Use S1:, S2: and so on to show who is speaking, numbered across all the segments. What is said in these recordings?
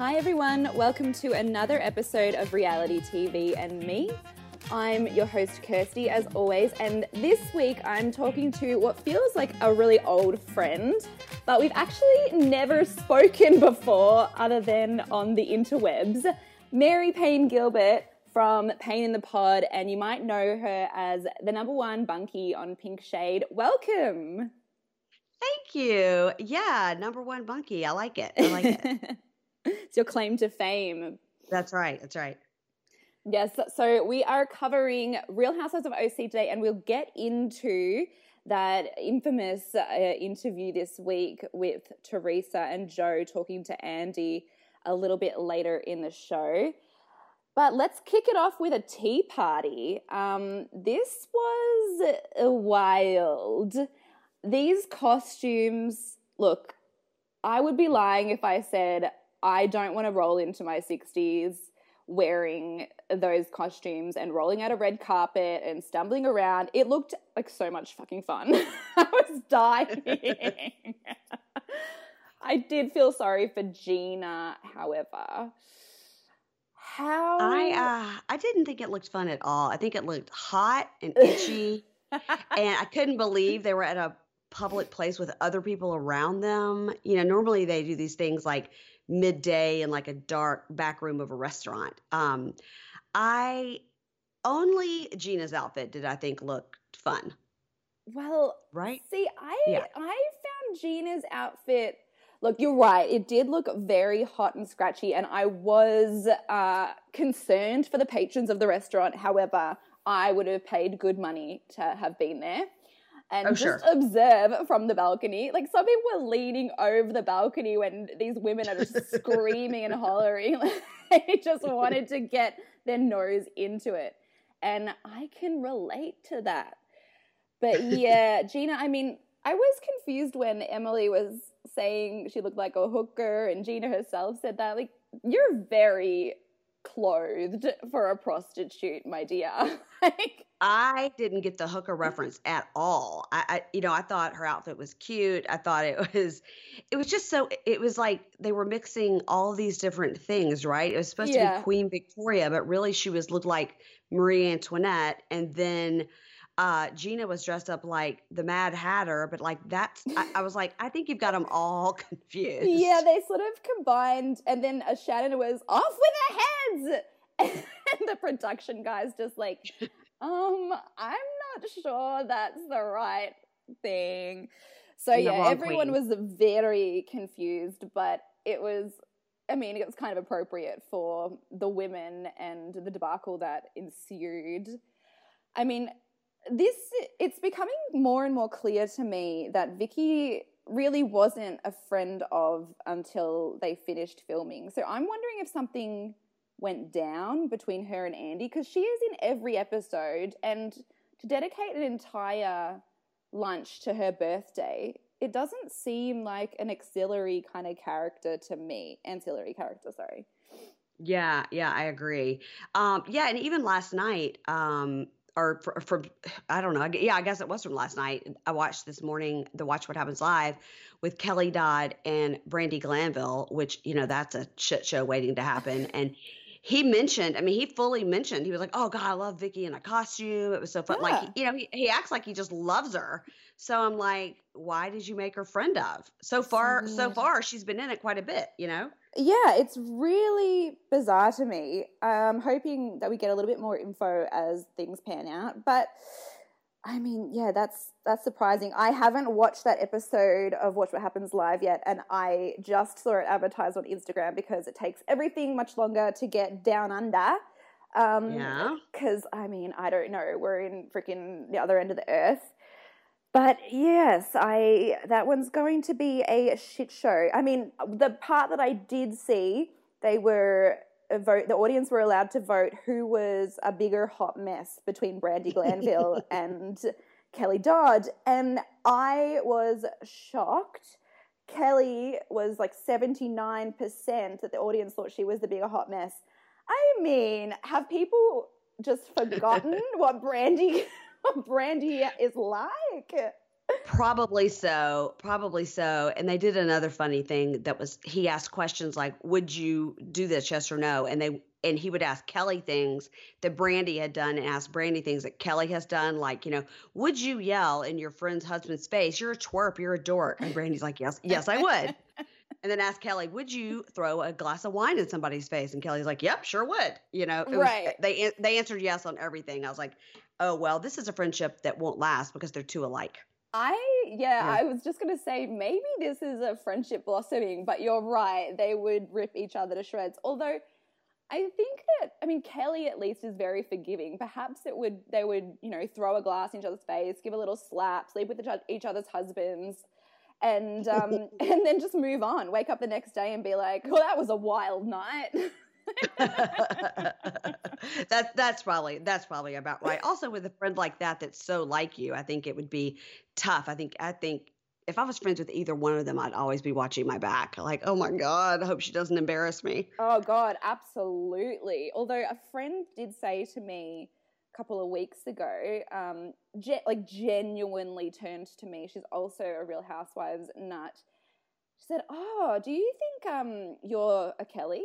S1: Hi, everyone. Welcome to another episode of Reality TV and Me. I'm your host, Kirsty, as always, and this week I'm talking to what feels like a really old friend, but we've actually never spoken before other than on the interwebs. Mary Payne Gilbert from Payne in the Pod, and you might know her as the number one bunkie on Pink Shade. Welcome.
S2: Thank you. Yeah, number one bunkie. I like it. I like it.
S1: it's your claim to fame.
S2: That's right. That's right.
S1: Yes. So we are covering Real Housewives of OC today, and we'll get into that infamous uh, interview this week with Teresa and Joe talking to Andy a little bit later in the show. But let's kick it off with a tea party. Um, this was wild. These costumes, look, I would be lying if I said I don't want to roll into my 60s wearing those costumes and rolling out a red carpet and stumbling around. It looked like so much fucking fun. I was dying. I did feel sorry for Gina, however. How
S2: I uh I didn't think it looked fun at all. I think it looked hot and itchy. and I couldn't believe they were at a public place with other people around them. You know, normally they do these things like midday in like a dark back room of a restaurant. Um I only Gina's outfit did I think look fun.
S1: Well,
S2: right?
S1: See, I yeah. I found Gina's outfit Look, you're right. It did look very hot and scratchy, and I was uh, concerned for the patrons of the restaurant. However, I would have paid good money to have been there and oh, just sure. observe from the balcony. Like some people were leaning over the balcony when these women are just screaming and hollering. they just wanted to get their nose into it. And I can relate to that. But yeah, Gina, I mean, I was confused when Emily was saying she looked like a hooker and Gina herself said that. Like, you're very clothed for a prostitute, my dear. like,
S2: I didn't get the hooker reference at all. I, I, you know, I thought her outfit was cute. I thought it was, it was just so. It was like they were mixing all these different things, right? It was supposed yeah. to be Queen Victoria, but really she was looked like Marie Antoinette, and then uh, Gina was dressed up like the Mad Hatter, but like that's, I, I, was like, I think you've got them all confused.
S1: Yeah, they sort of combined, and then a Shannon was off with their heads, and the production guys just like, um, I'm not sure that's the right thing. So yeah, everyone queen. was very confused, but it was I mean, it was kind of appropriate for the women and the debacle that ensued. I mean, this it's becoming more and more clear to me that Vicki really wasn't a friend of until they finished filming. So I'm wondering if something went down between her and Andy because she is in every episode and to dedicate an entire lunch to her birthday it doesn't seem like an auxiliary kind of character to me. Ancillary character sorry.
S2: Yeah yeah i agree. Um yeah and even last night um or for, for, I don't know. Yeah, I guess it was from last night. I watched this morning the Watch What Happens Live with Kelly Dodd and Brandi Glanville, which you know that's a shit show waiting to happen. And he mentioned, I mean, he fully mentioned he was like, "Oh God, I love Vicki in a costume. It was so fun." Yeah. Like you know, he, he acts like he just loves her. So I'm like, why did you make her friend of? So far, so, so far, she's been in it quite a bit. You know
S1: yeah, it's really bizarre to me. I'm hoping that we get a little bit more info as things pan out. But I mean, yeah, that's that's surprising. I haven't watched that episode of Watch What Happens Live yet, and I just saw it advertised on Instagram because it takes everything much longer to get down under. Um, yeah. Because I mean, I don't know. We're in freaking the other end of the earth. But yes, I that one's going to be a shit show. I mean, the part that I did see, they were uh, vote. The audience were allowed to vote who was a bigger hot mess between Brandi Glanville and Kelly Dodd, and I was shocked. Kelly was like seventy nine percent that the audience thought she was the bigger hot mess. I mean, have people just forgotten what Brandi Brandi is like.
S2: Probably so. Probably so. And they did another funny thing that was he asked questions like, "Would you do this? Yes or no?" And they and he would ask Kelly things that Brandi had done and ask Brandi things that Kelly has done, like, you know, would you yell in your friend's husband's face, "You're a twerp, you're a dork"? And Brandi's like, "Yes, yes, I would." and then ask Kelly, "Would you throw a glass of wine in somebody's face?" And Kelly's like, "Yep, sure would." You know, was,
S1: right?
S2: They they answered yes on everything. I was like, "Oh well, this is a friendship that won't last because they're too alike."
S1: I yeah, yeah, I was just gonna say maybe this is a friendship blossoming, but you're right. They would rip each other to shreds. Although I think that I mean Kelly at least is very forgiving. Perhaps it would they would you know throw a glass in each other's face, give a little slap, sleep with each other's husbands, and um, and then just move on. Wake up the next day and be like, "Well, that was a wild night."
S2: that that's probably that's probably about right. Also, with a friend like that that's so like you, I think it would be tough. I think I think if I was friends with either one of them, I'd always be watching my back. Like, oh my god, I hope she doesn't embarrass me.
S1: Oh god, absolutely. Although a friend did say to me a couple of weeks ago, um, ge- like genuinely turned to me. She's also a Real Housewives nut. She said, "Oh, do you think um you're a Kelly?"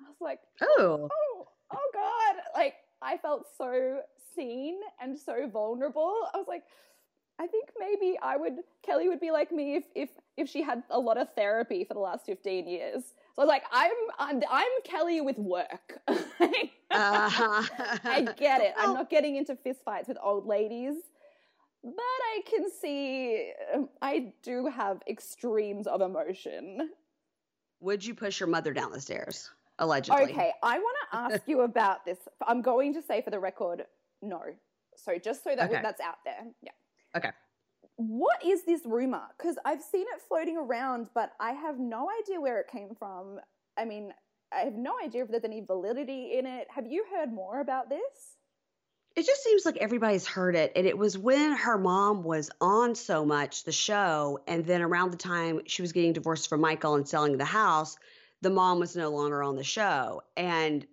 S1: I was like,
S2: oh,
S1: oh, oh God. Like, I felt so seen and so vulnerable. I was like, I think maybe I would, Kelly would be like me if, if, if she had a lot of therapy for the last 15 years. So I was like, I'm, I'm, I'm Kelly with work. uh-huh. I get it. I'm not getting into fistfights with old ladies but I can see um, I do have extremes of emotion.
S2: Would you push your mother down the stairs? Allegedly.
S1: Okay, I want to ask you about this. I'm going to say for the record, no. So just so that okay. that's out there. Yeah.
S2: Okay.
S1: What is this rumor? Because I've seen it floating around, but I have no idea where it came from. I mean, I have no idea if there's any validity in it. Have you heard more about this?
S2: It just seems like everybody's heard it. And it was when her mom was on so much, the show, and then around the time she was getting divorced from Michael and selling the house, the mom was no longer on the show. And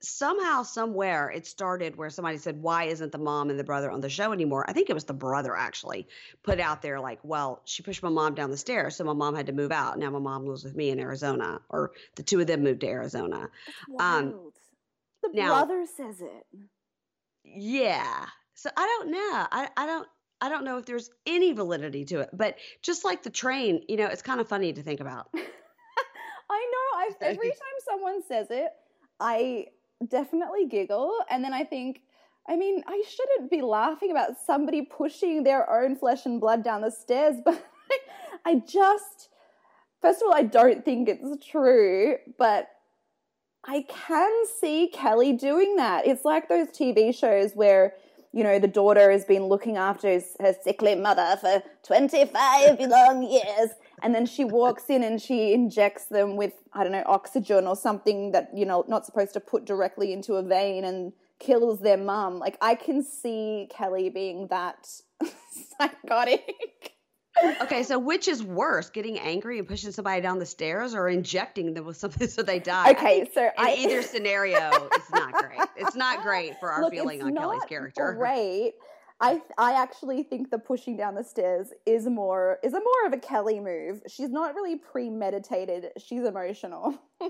S2: somehow, somewhere, it started where somebody said, Why isn't the mom and the brother on the show anymore? I think it was the brother actually put out there, like, Well, she pushed my mom down the stairs, so my mom had to move out. Now my mom lives with me in Arizona, or the two of them moved to Arizona.
S1: Um, the now, brother says it.
S2: Yeah. So I don't know. I, I don't. I don't know if there's any validity to it, but just like the train, you know, it's kind of funny to think about.
S1: I know. I've, every time someone says it, I definitely giggle, and then I think, I mean, I shouldn't be laughing about somebody pushing their own flesh and blood down the stairs, but I just, first of all, I don't think it's true, but I can see Kelly doing that. It's like those TV shows where you know, the daughter has been looking after his, her sickly mother for 25 long years. And then she walks in and she injects them with, I don't know, oxygen or something that, you know, not supposed to put directly into a vein and kills their mum. Like, I can see Kelly being that psychotic
S2: okay, so which is worse, getting angry and pushing somebody down the stairs, or injecting them with something so they die?
S1: Okay, so
S2: I... either scenario, it's not great. It's not great for our Look, feeling on Kelly's character.
S1: Great. I I actually think the pushing down the stairs is more is a more of a Kelly move. She's not really premeditated. She's emotional.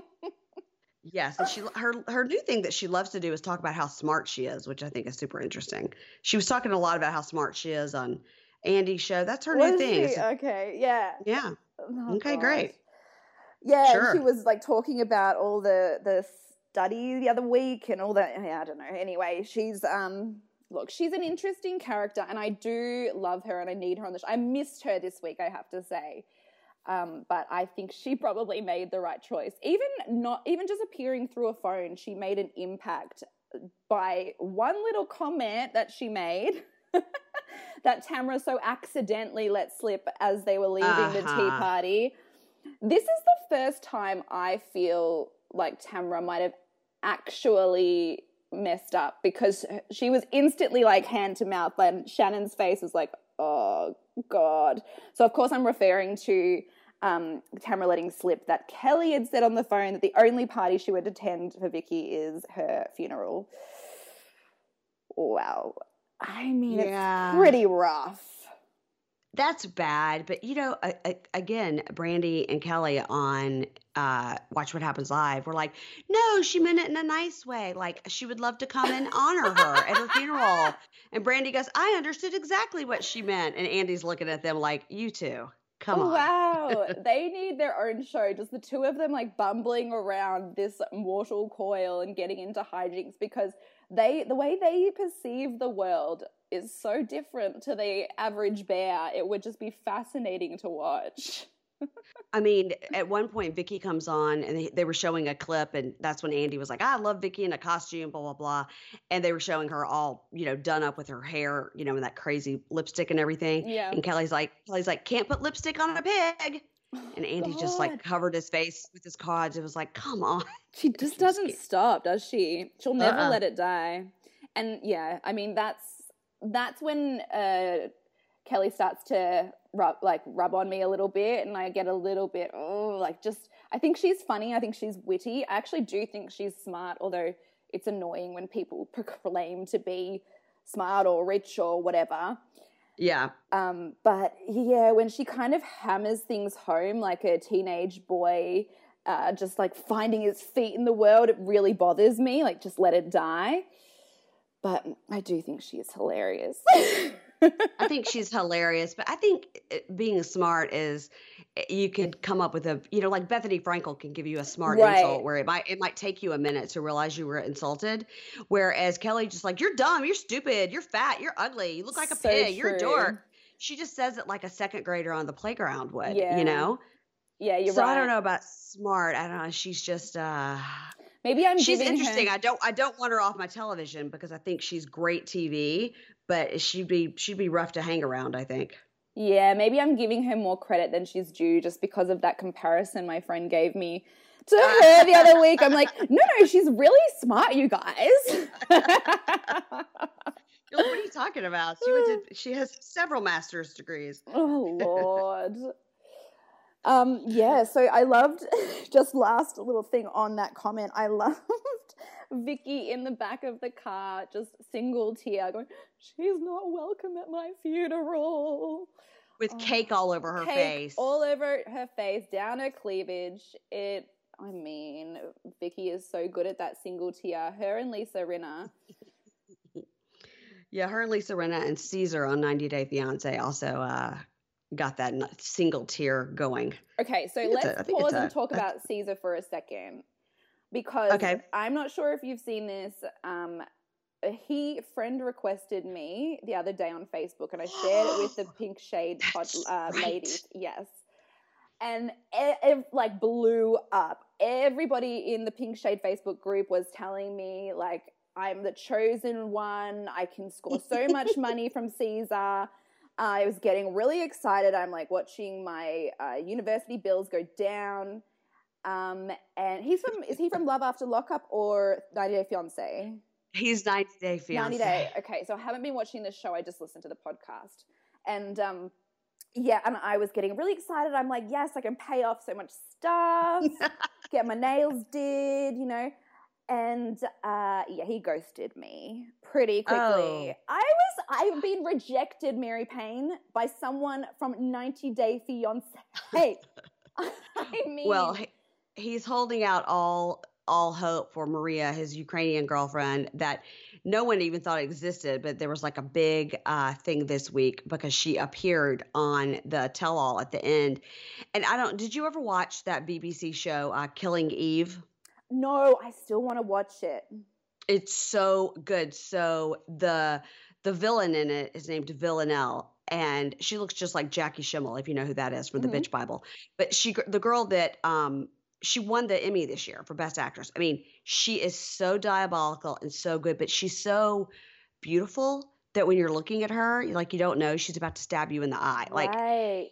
S2: Yes, and she her her new thing that she loves to do is talk about how smart she is, which I think is super interesting. She was talking a lot about how smart she is on Andy show. That's her was new thing.
S1: She? Okay, yeah.
S2: Yeah. Oh, okay, gosh. great.
S1: Yeah, sure. she was like talking about all the the study the other week and all that. Yeah, I don't know. Anyway, she's um look, she's an interesting character, and I do love her, and I need her on the show. I missed her this week, I have to say. Um, but I think she probably made the right choice. Even not even just appearing through a phone, she made an impact by one little comment that she made. That Tamra so accidentally let slip as they were leaving uh-huh. the tea uh-huh. party. This is the first time I feel like Tamra might have actually messed up because she was instantly like hand to mouth and Shannon's face was like, oh God. So, of course, I'm referring to um, Tamra letting slip that Kelly had said on the phone that the only party she would attend for Vicki is her funeral. Wow. I mean, yeah. it's pretty rough.
S2: that's bad. But you know, a, a, again, Brandi and Kelly on uh, Watch What Happens Live were like, no, she meant it in a nice way. Like she would love to come and honor her at her funeral. And Brandi goes, I understood exactly what she meant. And Andy's looking at them like, you two. Come on.
S1: Wow. they need their own show. Just the two of them like bumbling around this mortal coil and getting into hijinks because they the way they perceive the world is so different to the average bear. It would just be fascinating to watch.
S2: I mean, at one point, Vicki comes on and they, they, were showing a clip, and that's when Andy was like, I love Vicki in a costume, blah, blah, blah. And they were showing her all, you know, done up with her hair, you know, and that crazy lipstick and everything.
S1: Yeah.
S2: And Kelly's like, Kelly's like, can't put lipstick on a pig. And Andy God. just like covered his face with his cards. It was like, come on.
S1: She just doesn't stop, does she? She'll never uh-uh. let it die. And yeah, I mean, that's that's when uh, Kelly starts to rub like rub on me a little bit, and I get a little bit oh, like just. I think she's funny. I think she's witty. I actually do think she's smart, although it's annoying when people proclaim to be smart or rich or whatever.
S2: Yeah.
S1: Um, but yeah, when she kind of hammers things home like a teenage boy, uh, just like finding his feet in the world, it really bothers me. Like, just let it die but I do think she is hilarious.
S2: I think she's hilarious, but I think eh, being smart is eh, you could come up with a you know like Bethenny Frankel can give you a smart right. insult where it might it might take you a minute to realize you were insulted, whereas Kelly just like you're dumb, you're stupid, you're fat, you're ugly, you look like a so pig, true. you're a dork. She just says it like a second grader on the playground would, yeah. you know.
S1: Yeah, you're
S2: so
S1: right.
S2: I don't know about smart. I don't know. She's just uh
S1: Maybe I'm.
S2: She's interesting.
S1: Her...
S2: I don't. I don't want her off my television because I think she's great TV, but she'd be she'd be rough to hang around. I think.
S1: Yeah, maybe I'm giving her more credit than she's due just because of that comparison my friend gave me to her the other week. I'm like, no, no, she's really smart, you guys. what
S2: are you talking about? She went to, she has several master's degrees.
S1: Oh Lord. Um, yeah, so I loved just last little thing on that comment. I loved Vicki in the back of the car, just single tear, going, "She's not welcome at my funeral."
S2: With oh, cake all over her face,
S1: all over her face, down her cleavage. It. I mean, Vicki is so good at that single tear. Her and Lisa Rinna.
S2: yeah, her and Lisa Rinna and Caesar on 90 Day Fiance also uh, got that single tear going.
S1: Okay, so let's a, pause and talk about Caesar for a second because okay. I'm not sure if you've seen this. Um, he friend requested me the other day on Facebook, and I shared it with the Pink Shade pod, uh, right. ladies. Yes, and it, it like blew up. Everybody in the Pink Shade Facebook group was telling me like I'm the chosen one. I can score so much money from Caesar. I was getting really excited. I'm like watching my uh, university bills go down. Um, and he's from, is he from Love After Lockup or 90 Day Fiance?
S2: He's 90 Day Fiance.
S1: 90 Day. Okay. So I haven't been watching this show. I just listened to the podcast. And, um, yeah, and I was getting really excited. I'm like, yes, I can pay off so much stuff, get my nails did, you know and uh, yeah, he ghosted me pretty quickly. Oh. I was I've been rejected, Mary Payne, by someone from 90 Day Fiance. Hey, I mean,
S2: well, he's holding out all all hope for Maria, his Ukrainian girlfriend, that no one even thought existed. But there was like a big uh, thing this week because she appeared on the tell all at the end. And I don't. Did you ever watch that BBC show, uh, Killing Eve?
S1: No, I still want to watch it.
S2: It's so good. So the the villain in it is named Villanelle, and she looks just like Jackie Schimmel, if you know who that is from the mm-hmm. Bitch Bible. But she, the girl that um, she won the Emmy this year for Best Actress. I mean, she is so diabolical and so good, but she's so beautiful that when you're looking at her, like you don't know she's about to stab you in the eye. Like
S1: right.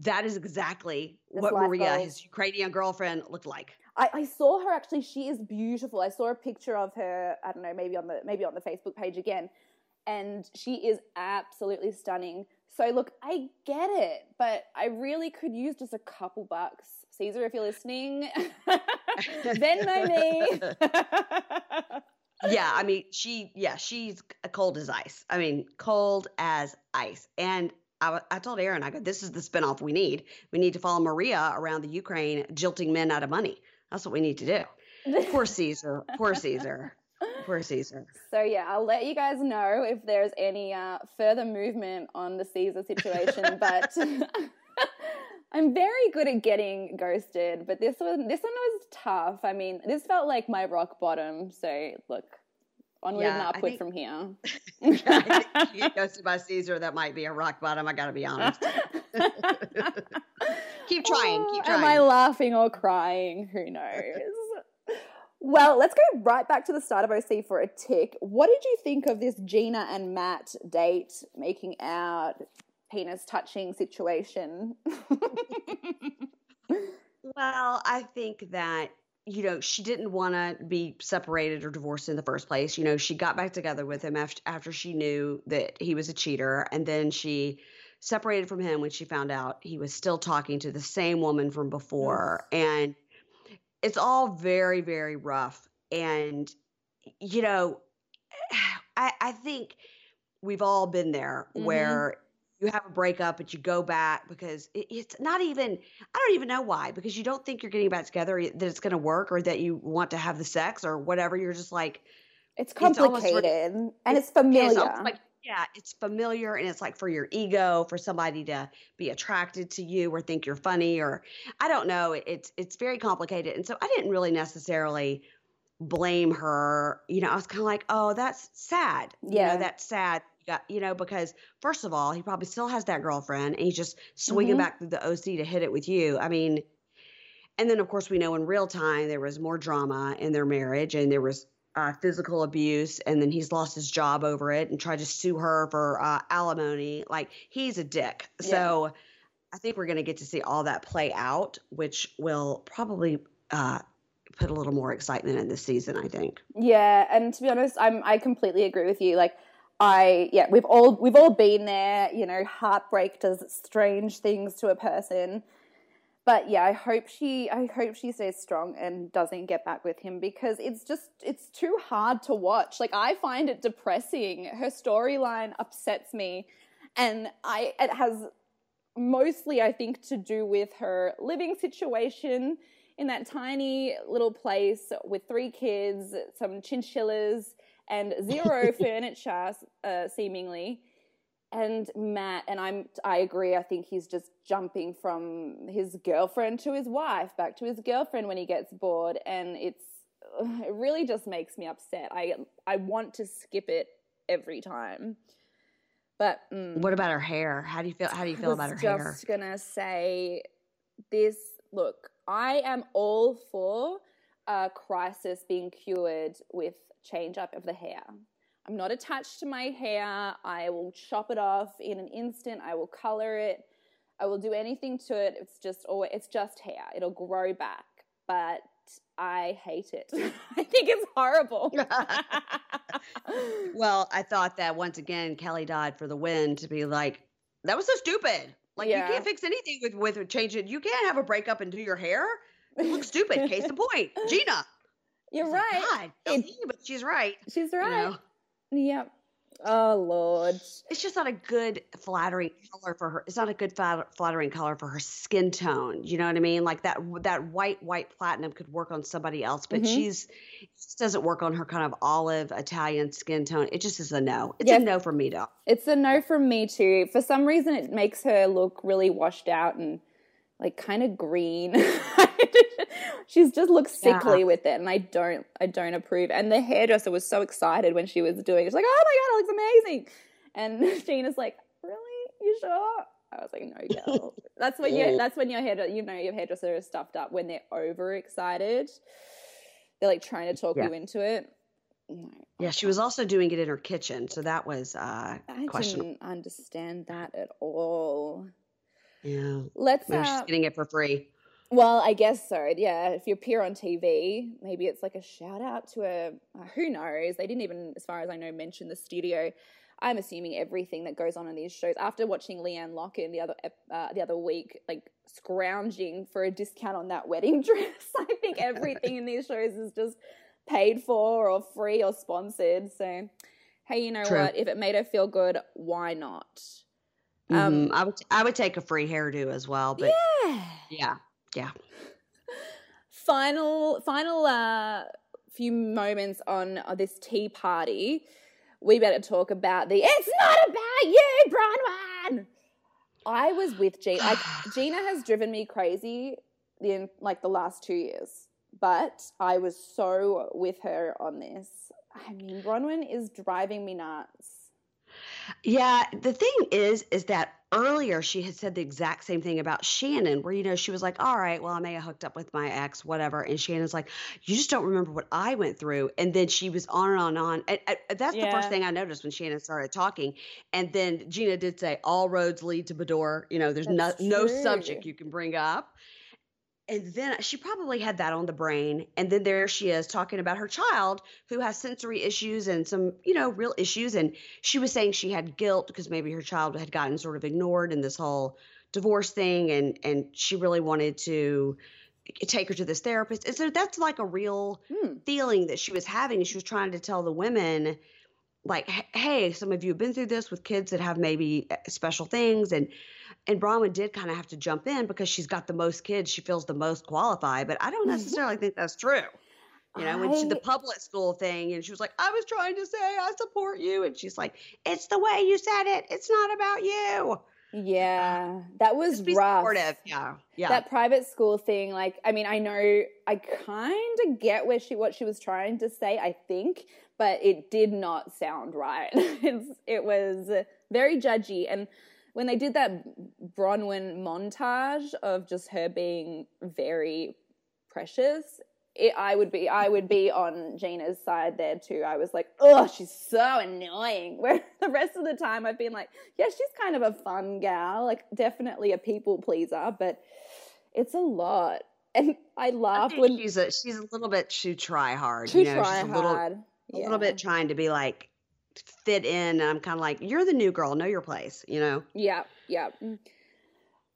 S2: that is exactly this what Maria, goes. his Ukrainian girlfriend, looked like.
S1: I, I saw her actually. She is beautiful. I saw a picture of her. I don't know, maybe on the maybe on the Facebook page again, and she is absolutely stunning. So look, I get it, but I really could use just a couple bucks. Caesar, if you're listening, Venmo me.
S2: yeah, I mean, she, yeah, she's cold as ice. I mean, cold as ice. And I, I told Aaron, I go, this is the spinoff we need. We need to follow Maria around the Ukraine, jilting men out of money. That's what we need to do. Poor Caesar. Poor Caesar. Poor Caesar.
S1: So yeah, I'll let you guys know if there's any uh, further movement on the Caesar situation. but I'm very good at getting ghosted, but this one this one was tough. I mean, this felt like my rock bottom. So look, onward yeah, and upward think, from here.
S2: yeah, I think ghosted by Caesar, that might be a rock bottom. I got to be honest. keep trying. Keep trying.
S1: Am I laughing or crying? Who knows? well, let's go right back to the start of OC for a tick. What did you think of this Gina and Matt date, making out, penis touching situation?
S2: well, I think that you know, she didn't want to be separated or divorced in the first place. You know, she got back together with him after after she knew that he was a cheater, and then she separated from him when she found out he was still talking to the same woman from before. Yes. And it's all very, very rough. And you know, I I think we've all been there mm-hmm. where you have a breakup, but you go back because it, it's not even, I don't even know why, because you don't think you're getting back together, that it's going to work or that you want to have the sex or whatever. You're just like,
S1: it's complicated it's and it's familiar. It's
S2: like, yeah, it's familiar and it's like for your ego, for somebody to be attracted to you or think you're funny or I don't know. It's it's very complicated. And so I didn't really necessarily blame her. You know, I was kind of like, oh, that's sad. Yeah, you know, that's sad got you know because first of all he probably still has that girlfriend and he's just swinging mm-hmm. back through the oc to hit it with you. I mean and then of course we know in real time there was more drama in their marriage and there was uh, physical abuse and then he's lost his job over it and tried to sue her for uh, alimony. Like he's a dick. Yeah. so i think we're going to get to see all that play out which will probably uh, put a little more excitement in this season i think.
S1: Yeah and to be honest i'm i completely agree with you. Like I yeah, we've all we've all been there, you know, heartbreak does strange things to a person. But yeah, I hope she I hope she stays strong and doesn't get back with him because it's just it's too hard to watch. Like I find it depressing. Her storyline upsets me and I it has mostly I think to do with her living situation in that tiny little place with three kids, some chinchillas and zero furniture, uh, seemingly. And Matt, and I'm, I agree. I think he's just jumping from his girlfriend to his wife, back to his girlfriend when he gets bored, and it's, it really just makes me upset. I, I want to skip it every time. But
S2: mm, what about her hair? How do you feel? How do you feel about her hair?
S1: I was just gonna say this. Look, I am all for a crisis being cured with change up of the hair. I'm not attached to my hair. I will chop it off in an instant. I will color it. I will do anything to it. It's just or it's just hair. It'll grow back. But I hate it. I think it's horrible.
S2: well, I thought that once again Kelly died for the win to be like, that was so stupid. Like yeah. you can't fix anything with with changing. You can't have a breakup and do your hair. It looks stupid. Case in point, Gina.
S1: You're right.
S2: God, but she's right.
S1: She's right. You know? Yep. Oh Lord.
S2: It's just not a good flattering color for her. It's not a good flattering color for her skin tone. You know what I mean? Like that that white white platinum could work on somebody else, but mm-hmm. she's it just doesn't work on her kind of olive Italian skin tone. It just is a no. It's yes. a no for me, though.
S1: It's a no from me too. For some reason, it makes her look really washed out and like kind of green. She's just looks sickly yeah. with it, and I don't, I don't approve. And the hairdresser was so excited when she was doing. it. She's like, "Oh my god, it looks amazing!" And Gina's like, "Really? You sure?" I was like, "No, girl. that's when you. That's when your hair, you know, your hairdresser is stuffed up when they're overexcited. They're like trying to talk yeah. you into it."
S2: No. Yeah, she was also doing it in her kitchen, so that was uh,
S1: I questionable. didn't understand that at all.
S2: Yeah.
S1: Let's.
S2: Maybe uh, she's getting it for free.
S1: Well, I guess so. Yeah, if you appear on TV, maybe it's like a shout out to a uh, who knows. They didn't even, as far as I know, mention the studio. I'm assuming everything that goes on in these shows. After watching LeeAnne Locken the other uh, the other week, like scrounging for a discount on that wedding dress, I think everything in these shows is just paid for or free or sponsored. So, hey, you know True. what? If it made her feel good, why not?
S2: Um, I would I would take a free hairdo as well, but
S1: yeah,
S2: yeah, yeah.
S1: Final final uh, few moments on uh, this tea party. We better talk about the "It's not about you, Braunwyn." I was with Gina. Like, Gina has driven me crazy in like the last two years, but I was so with her on this. I mean, Braunwyn is driving me nuts.
S2: Yeah, the thing is, is that earlier she had said the exact same thing about Shannon, where, you know, she was like, all right, well, I may have hooked up with my ex, whatever. And Shannon's like, you just don't remember what I went through. And then she was on and on and on. And, and that's yeah. the first thing I noticed when Shannon started talking. And then Gina did say, all roads lead to Beador. You know, there's no, no subject you can bring up and then she probably had that on the brain. And then there she is talking about her child who has sensory issues and some you know real issues. And she was saying she had guilt because maybe her child had gotten sort of ignored in this whole divorce thing. And and she really wanted to take her to this therapist. And so that's like a real hmm. feeling that she was having. And she was trying to tell the women like hey some of you have been through this with kids that have maybe eh, special things. And and Braunwyn did kind of have to jump in because she's got the most kids. She feels the most qualified, but I don't mm-hmm. necessarily think that's true. You know, when she the public school thing, and she was like, "I was trying to say I support you," and she's like, "It's the way you said it. It's not about you."
S1: Yeah, that was rough. Supportive.
S2: Yeah, yeah.
S1: That private school thing, like, I mean, I know, I kind of get where she what she was trying to say. I think, but it did not sound right. it's, it was very judgy, and when they did that Braunwyn montage of just her being very precious, it, I would be I would be on Gina's side there too. I was like, oh, she's so annoying. Where the rest of the time I've been like, yeah, she's kind of a fun gal, like definitely a people pleaser, but it's a lot. And I laughed I when
S2: she's a she's a little bit too try hard.
S1: Too
S2: you know,
S1: try
S2: she's
S1: a
S2: little,
S1: hard.
S2: A little bit trying to be like fit in and I'm kind of like you're the new girl know your place you know
S1: yeah yeah mm.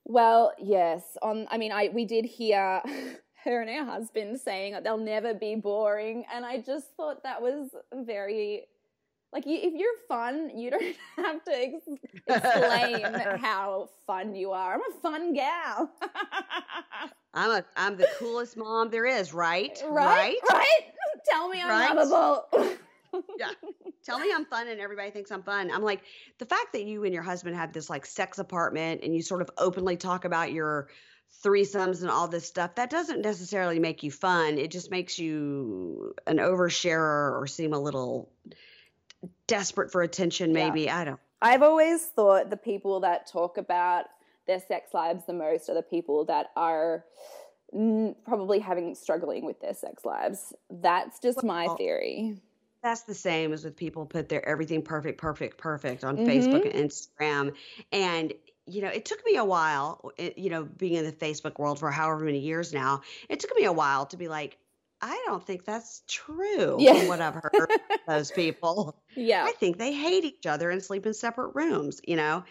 S1: well yes on I mean I we did hear her and her husband saying that they'll never be boring and I just thought that was very like you, if you're fun you don't have to ex- explain how fun you are I'm a fun gal
S2: I'm a I'm the coolest mom there is right
S1: right right, right? tell me I'm right? lovable
S2: yeah. Tell me I'm fun and everybody thinks I'm fun. I'm like, the fact that you and your husband have this like sex apartment and you sort of openly talk about your threesomes and all this stuff, that doesn't necessarily make you fun. It just makes you an oversharer or seem a little desperate for attention, maybe. Yeah. I don't.
S1: I've always thought the people that talk about their sex lives the most are the people that are probably having struggling with their sex lives. That's just my theory
S2: that's the same as with people put their everything perfect, perfect, perfect on mm-hmm. Facebook and Instagram. And you know, it took me a while, it, you know, being in the Facebook world for however many years now, it took me a while to be like, I don't think that's true. Yeah. what I've heard those people.
S1: Yeah.
S2: I think they hate each other and sleep in separate rooms, you know?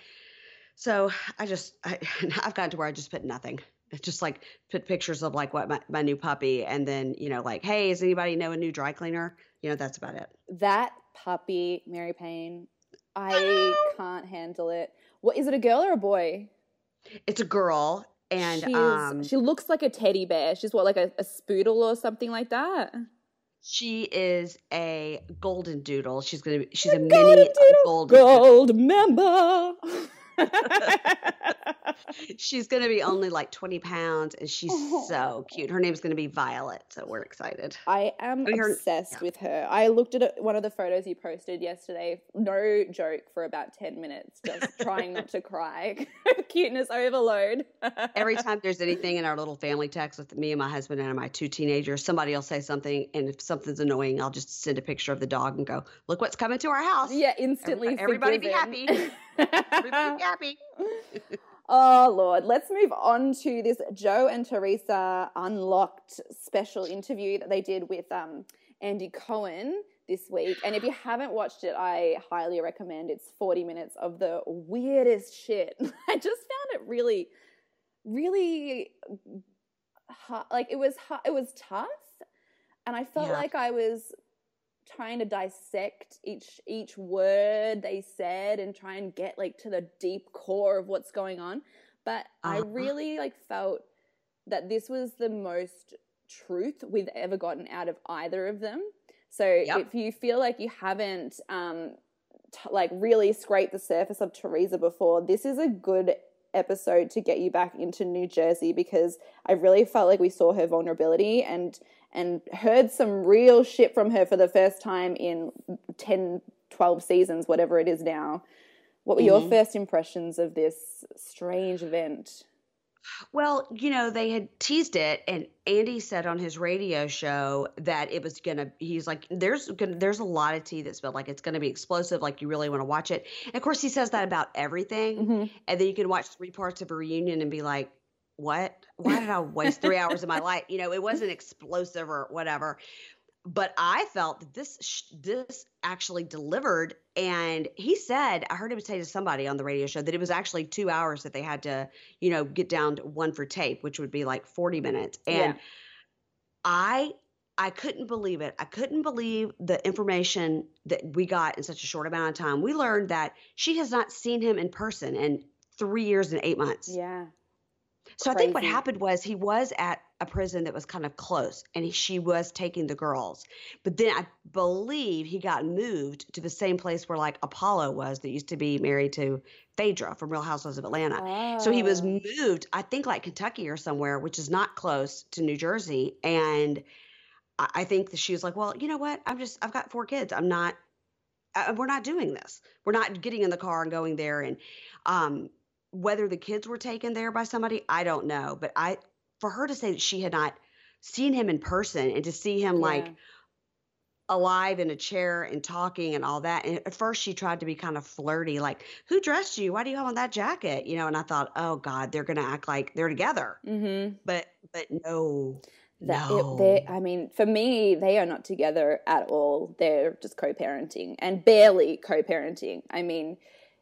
S2: So I just, I, I've gotten to where I just put nothing. Just like put pictures of like what my, my new puppy and then, you know, like, hey, does anybody know a new dry cleaner? you know, that's about it.
S1: That puppy, Mary Payne, I can't handle it. What is it? A girl or a boy?
S2: It's a girl, and
S1: She's,
S2: um,
S1: she looks like a teddy bear. She's what, like a, a spoodle or something like that.
S2: She is a golden doodle. She's gonna be. She's
S1: a,
S2: a
S1: golden
S2: mini
S1: doodle,
S2: golden
S1: gold member.
S2: she's going to be only like 20 pounds and she's oh. so cute. Her name's going to be Violet. So we're excited.
S1: I am I mean, obsessed her, yeah. with her. I looked at one of the photos you posted yesterday. No joke for about 10 minutes, just trying not to cry. Cuteness overload.
S2: Every time there's anything in our little family text with me and my husband and my two teenagers, somebody will say something. And if something's annoying, I'll just send a picture of the dog and go, look what's coming to our house.
S1: Yeah, instantly.
S2: Everybody, everybody be happy. Happy.
S1: Oh, Lord. Let's move on to this Joe and Teresa Unlocked special interview that they did with um, Andy Cohen this week. And if you haven't watched it, I highly recommend. It's 40 minutes of the weirdest shit. I just found it really, really hard. like it was hot. it was tough, and I felt yeah. like I was trying to dissect each each word they said and try and get like to the deep core of what's going on. But uh-huh. I really like felt that this was the most truth we've ever gotten out of either of them. So yep. if you feel like you haven't um, t- like really scraped the surface of Teresa before, this is a good episode to get you back into New Jersey because I really felt like we saw her vulnerability and and heard some real shit from her for the first time in 10 12 seasons whatever it is now. What were mm-hmm. your first impressions of this strange event?
S2: Well, you know, they had teased it, and Andy said on his radio show that it was gonna. He's like, "There's gonna, there's a lot of tea that spilled. Like it's gonna be explosive. Like you really want to watch it." And of course, he says that about everything, mm-hmm. and then you can watch three parts of a reunion and be like, "What? Why did I waste three hours of my life?" You know, it wasn't explosive or whatever but I felt that this this actually delivered. And he said, I heard him say to somebody on the radio show that it was actually two hours that they had to, you know, get down to one for tape, which would be like forty minutes. And yeah. I I couldn't believe it. I couldn't believe the information that we got in such a short amount of time. We learned that she has not seen him in person in three years and eight months.
S1: Yeah.
S2: So Crazy. I think what happened was he was at a prison that was kind of close and he, she was taking the girls. But then I believe he got moved to the same place where like Apollo was that used to be married to Phaedra from Real Housewives of Atlanta. Oh. So he was moved, I think like Kentucky or somewhere, which is not close to New Jersey. And I, I think that she was like, well, you know what? I'm just, I've got four kids. I'm not, uh, we're not doing this. We're not getting in the car and going there. And, um, whether the kids were taken there by somebody, I don't know. But I, for her to say that she had not seen him in person and to see him yeah. like alive in a chair and talking and all that. And at first she tried to be kind of flirty, like, who dressed you? Why do you have on that jacket? You know, and I thought, oh God, they're going to act like they're together. Mm-hmm. But, but no. That no.
S1: It, I mean, for me, they are not together at all. They're just co parenting and barely co parenting. I mean,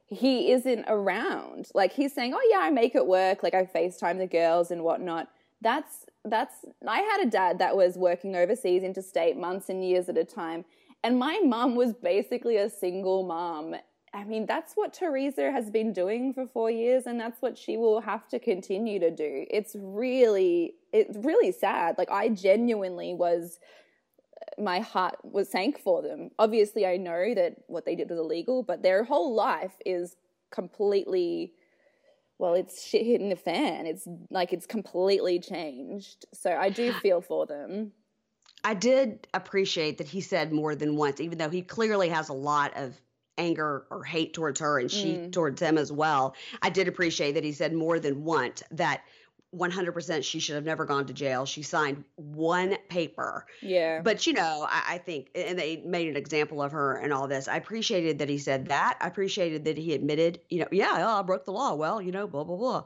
S1: he isn't around. Like he's saying, "Oh yeah, I make it work. Like I FaceTime the girls and whatnot." That's that's. I had a dad that was working overseas, interstate, months and years at a time, and my mom was basically a single mom. I mean, that's what Teresa has been doing for four years, and that's what she will have to continue to do. It's really, it's really sad. Like I genuinely was my heart was sank for them. Obviously, I know that what they did was illegal, but their whole life is completely well, it's shit hitting the fan. It's like it's completely changed. So I do feel for them.
S2: I did appreciate that he said more than once, even though he clearly has a lot of anger or hate towards her and she mm. towards him as well. I did appreciate that he said more than once that 100% she should have never gone to jail. She signed one paper.
S1: Yeah.
S2: But, you know, I, I, think, and they made an example of her and all this. I appreciated that he said that. I appreciated that he admitted, you know, yeah, oh, I broke the law. Well, you know, blah, blah, blah.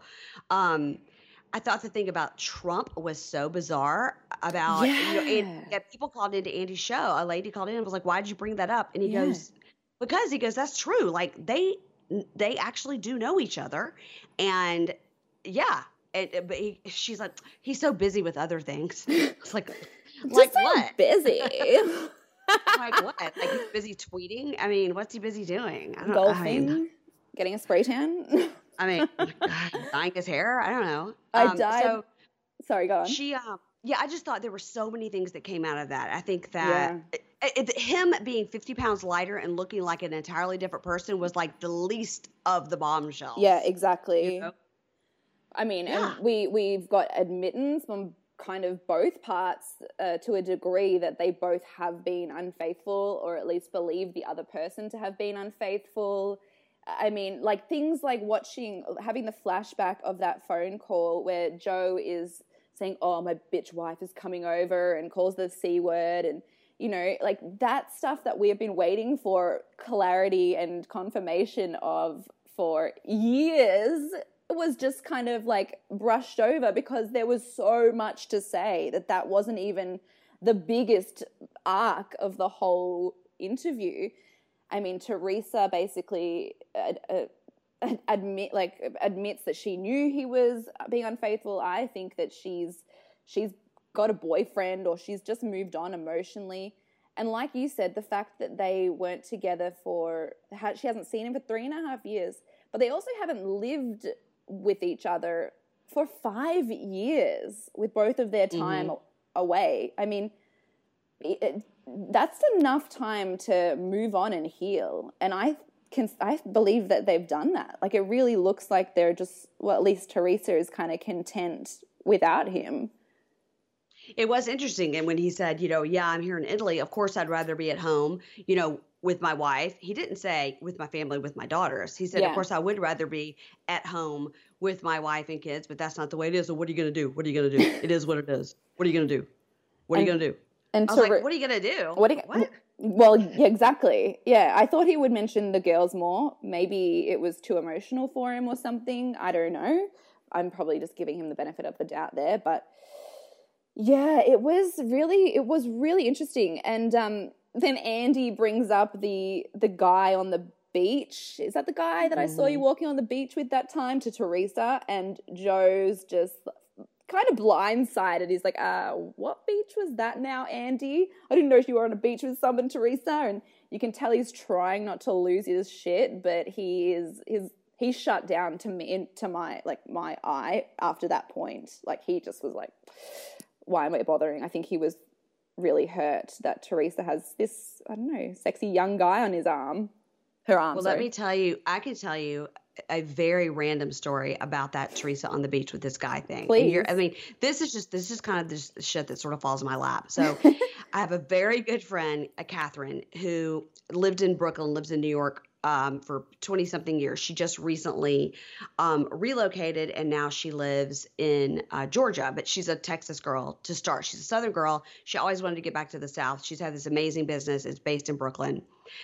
S2: Um, I thought the thing about Trump was so bizarre about, yeah. you know, and yeah, people called into Andy's show. A lady called in and was like, why did you bring that up? And he yeah. goes, because he goes, that's true. Like they, they actually do know each other. And yeah, and, uh, but he, she's like, he's so busy with other things. It's like, like what?
S1: Busy.
S2: like what? Like he's busy tweeting. I mean, what's he busy doing?
S1: I don't, Golfing, I mean, getting a spray tan.
S2: I mean, dyeing his hair. I don't know.
S1: I um, dyed. So Sorry, go on.
S2: She, um, yeah, I just thought there were so many things that came out of that. I think that yeah. it, it, him being 50 pounds lighter and looking like an entirely different person was like the least of the bombshells.
S1: Yeah, exactly. You know? I mean, yeah. and we we've got admittance from kind of both parts uh, to a degree that they both have been unfaithful or at least believe the other person to have been unfaithful. I mean, like things like watching, having the flashback of that phone call where Joe is saying, Oh, my bitch wife is coming over and calls the C word. And, you know, like that stuff that we have been waiting for clarity and confirmation of for years was just kind of like brushed over because there was so much to say that that wasn't even the biggest arc of the whole interview. I mean, Teresa basically uh, uh, admit like admits that she knew he was being unfaithful. I think that she's she's got a boyfriend or she's just moved on emotionally. And like you said, the fact that they weren't together for, she hasn't seen him for three and a half years, but they also haven't lived with each other for five years with both of their time mm-hmm. away. I mean, it, that's enough time to move on and heal. And I can, I believe that they've done that. Like it really looks like they're just, well, at least Teresa is kind of content without him.
S2: It was interesting. And when he said, you know, yeah, I'm here in Italy, of course I'd rather be at home, you know, with my wife. He didn't say with my family, with my daughters. He said, yeah. of course I would rather be at home with my wife and kids, but that's not the way it is. So what are you going to do? What are you going to do? it is what it is. What are you going to do? What are and, you going to do? And I was like, what are you going to do? What? You, what?
S1: Well, yeah, exactly. Yeah, I thought he would mention the girls more. Maybe it was too emotional for him or something. I don't know. I'm probably just giving him the benefit of the doubt there, but yeah, it was really it was really interesting. And um, then Andy brings up the the guy on the beach. Is that the guy that I saw you mm-hmm. walking on the beach with that time to Teresa? And Joe's just kind of blindsided. He's like, uh, what beach was that now, Andy? I didn't know you were on a beach with someone, Teresa. And you can tell he's trying not to lose his shit, but he is his he shut down to me to my like my eye after that point. Like he just was like, why am I bothering? I think he was really hurt that Teresa has this, I don't know, sexy young guy on his arm. Her arm.
S2: Well,
S1: sorry.
S2: let me tell you, I can tell you a very random story about that Teresa on the beach with this guy thing.
S1: Please.
S2: I mean, this is just this is kind of this shit that sort of falls in my lap. So, I have a very good friend, a Catherine, who lived in Brooklyn, lives in New York um, for 20 something years. She just recently um, relocated and now she lives in uh, Georgia, but she's a Texas girl to start. She's a Southern girl. She always wanted to get back to the South. She's had this amazing business. It's based in Brooklyn.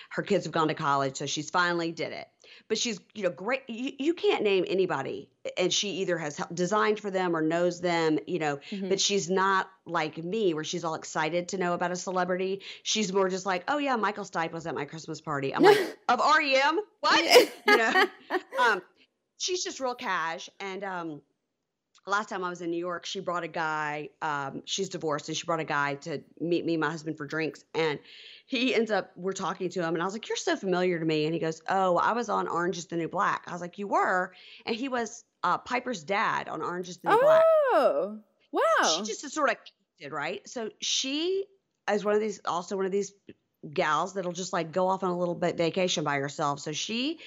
S2: Her kids have gone to college, so she's finally did it but she's you know great you, you can't name anybody and she either has designed for them or knows them you know mm-hmm. but she's not like me where she's all excited to know about a celebrity she's more just like oh yeah michael stipe was at my christmas party i'm like of rem what you know um she's just real cash and um last time I was in New York, she brought a guy. Um, she's divorced, and she brought a guy to meet me, my husband, for drinks. And he ends up we're talking to him and I was like, You're so familiar to me. And he goes, Oh, I was on Orange is the New Black. I was like, You were? And he was uh, Piper's dad on Orange is the New
S1: oh,
S2: Black.
S1: Oh wow.
S2: She just sort of did, right? So she is one of these also one of these gals that'll just like go off on a little bit vacation by herself. So she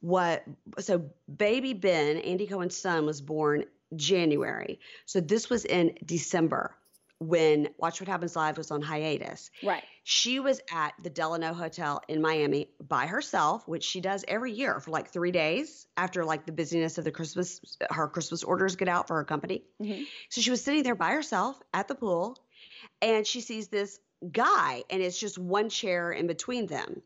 S2: what so baby Ben, Andy Cohen's son, was born January. So this was in December when Watch What Happens Live was on hiatus.
S1: Right.
S2: She was at the Delano Hotel in Miami by herself, which she does every year for like three days after like the busyness of the Christmas, her Christmas orders get out for her company. Mm-hmm. So she was sitting there by herself at the pool and she sees this guy and it's just one chair in between them.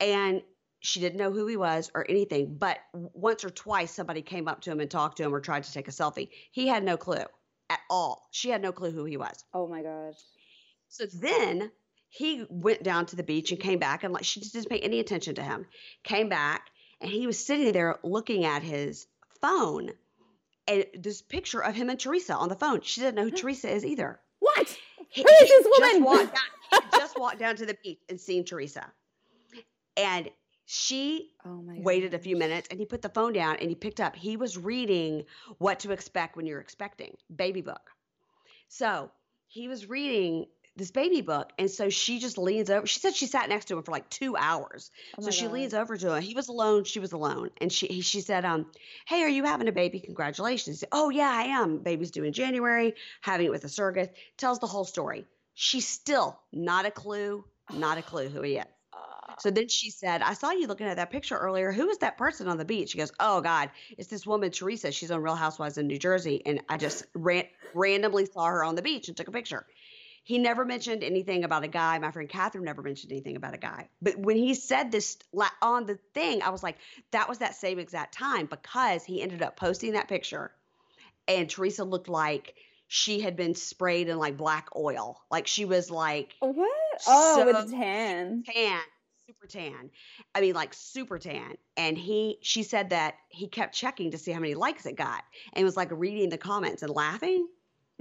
S2: And she didn't know who he was or anything, but once or twice somebody came up to him and talked to him or tried to take a selfie. He had no clue at all. She had no clue who he was.
S1: Oh my gosh.
S2: So then he went down to the beach and came back and like she just didn't pay any attention to him. Came back and he was sitting there looking at his phone and this picture of him and Teresa on the phone. She didn't know who Teresa is either.
S1: What? He, who is this woman?
S2: Just walked, down, he just walked down to the beach and seen Teresa. And she oh waited a few minutes and he put the phone down and he picked up. He was reading What to Expect When You're Expecting, baby book. So he was reading this baby book. And so she just leans over. She said she sat next to him for like two hours. Oh so she God. leans over to him. He was alone. She was alone. And she she said, um, hey, are you having a baby? Congratulations. Said, oh, yeah, I am. Baby's due in January, having it with a surrogate. Tells the whole story. She's still not a clue, not a clue who he is. So then she said, I saw you looking at that picture earlier. Who was that person on the beach? She goes, Oh God, it's this woman, Teresa. She's on Real Housewives in New Jersey. And I just ran- randomly saw her on the beach and took a picture. He never mentioned anything about a guy. My friend Catherine never mentioned anything about a guy. But when he said this on the thing, I was like, that was that same exact time because he ended up posting that picture. And Teresa looked like she had been sprayed in like black oil. Like she was like,
S1: what? Oh, so with tan.
S2: Tan super tan. I mean, like super tan. And he, she said that he kept checking to see how many likes it got and was like reading the comments and laughing.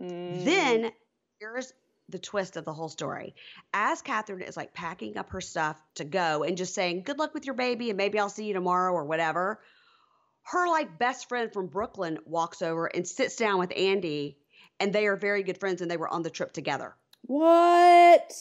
S2: Mm. Then here's the twist of the whole story. As Catherine is like packing up her stuff to go and just saying, Good luck with your baby, and maybe I'll see you tomorrow or whatever, her like best friend from Brooklyn walks over and sits down with Andy, and they are very good friends and they were on the trip together.
S1: What?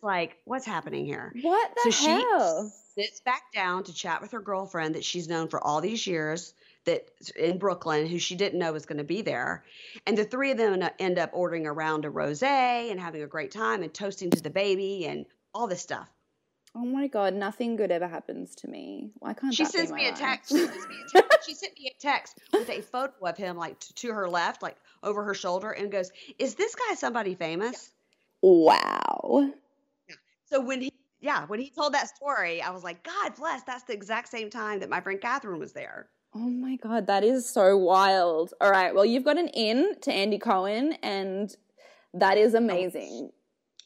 S2: Like, what's happening here?
S1: What the
S2: so
S1: hell?
S2: she sits back down to chat with her girlfriend that she's known for all these years that in Brooklyn who she didn't know was going to be there. And the three of them end up ordering a round of rosé and having a great time and toasting to the baby and all this stuff.
S1: Oh my god, nothing good ever happens to me. Why can't
S2: she sends me
S1: my
S2: a
S1: life?
S2: text? She sends me a text. she sent me a text with a photo of him like to her left, like over her shoulder, and goes, "Is this guy somebody famous?"
S1: Wow.
S2: So when he, yeah, when he told that story, I was like, God bless. That's the exact same time that my friend Catherine was there.
S1: Oh my god, that is so wild. All right, well, you've got an in to Andy Cohen, and that is amazing.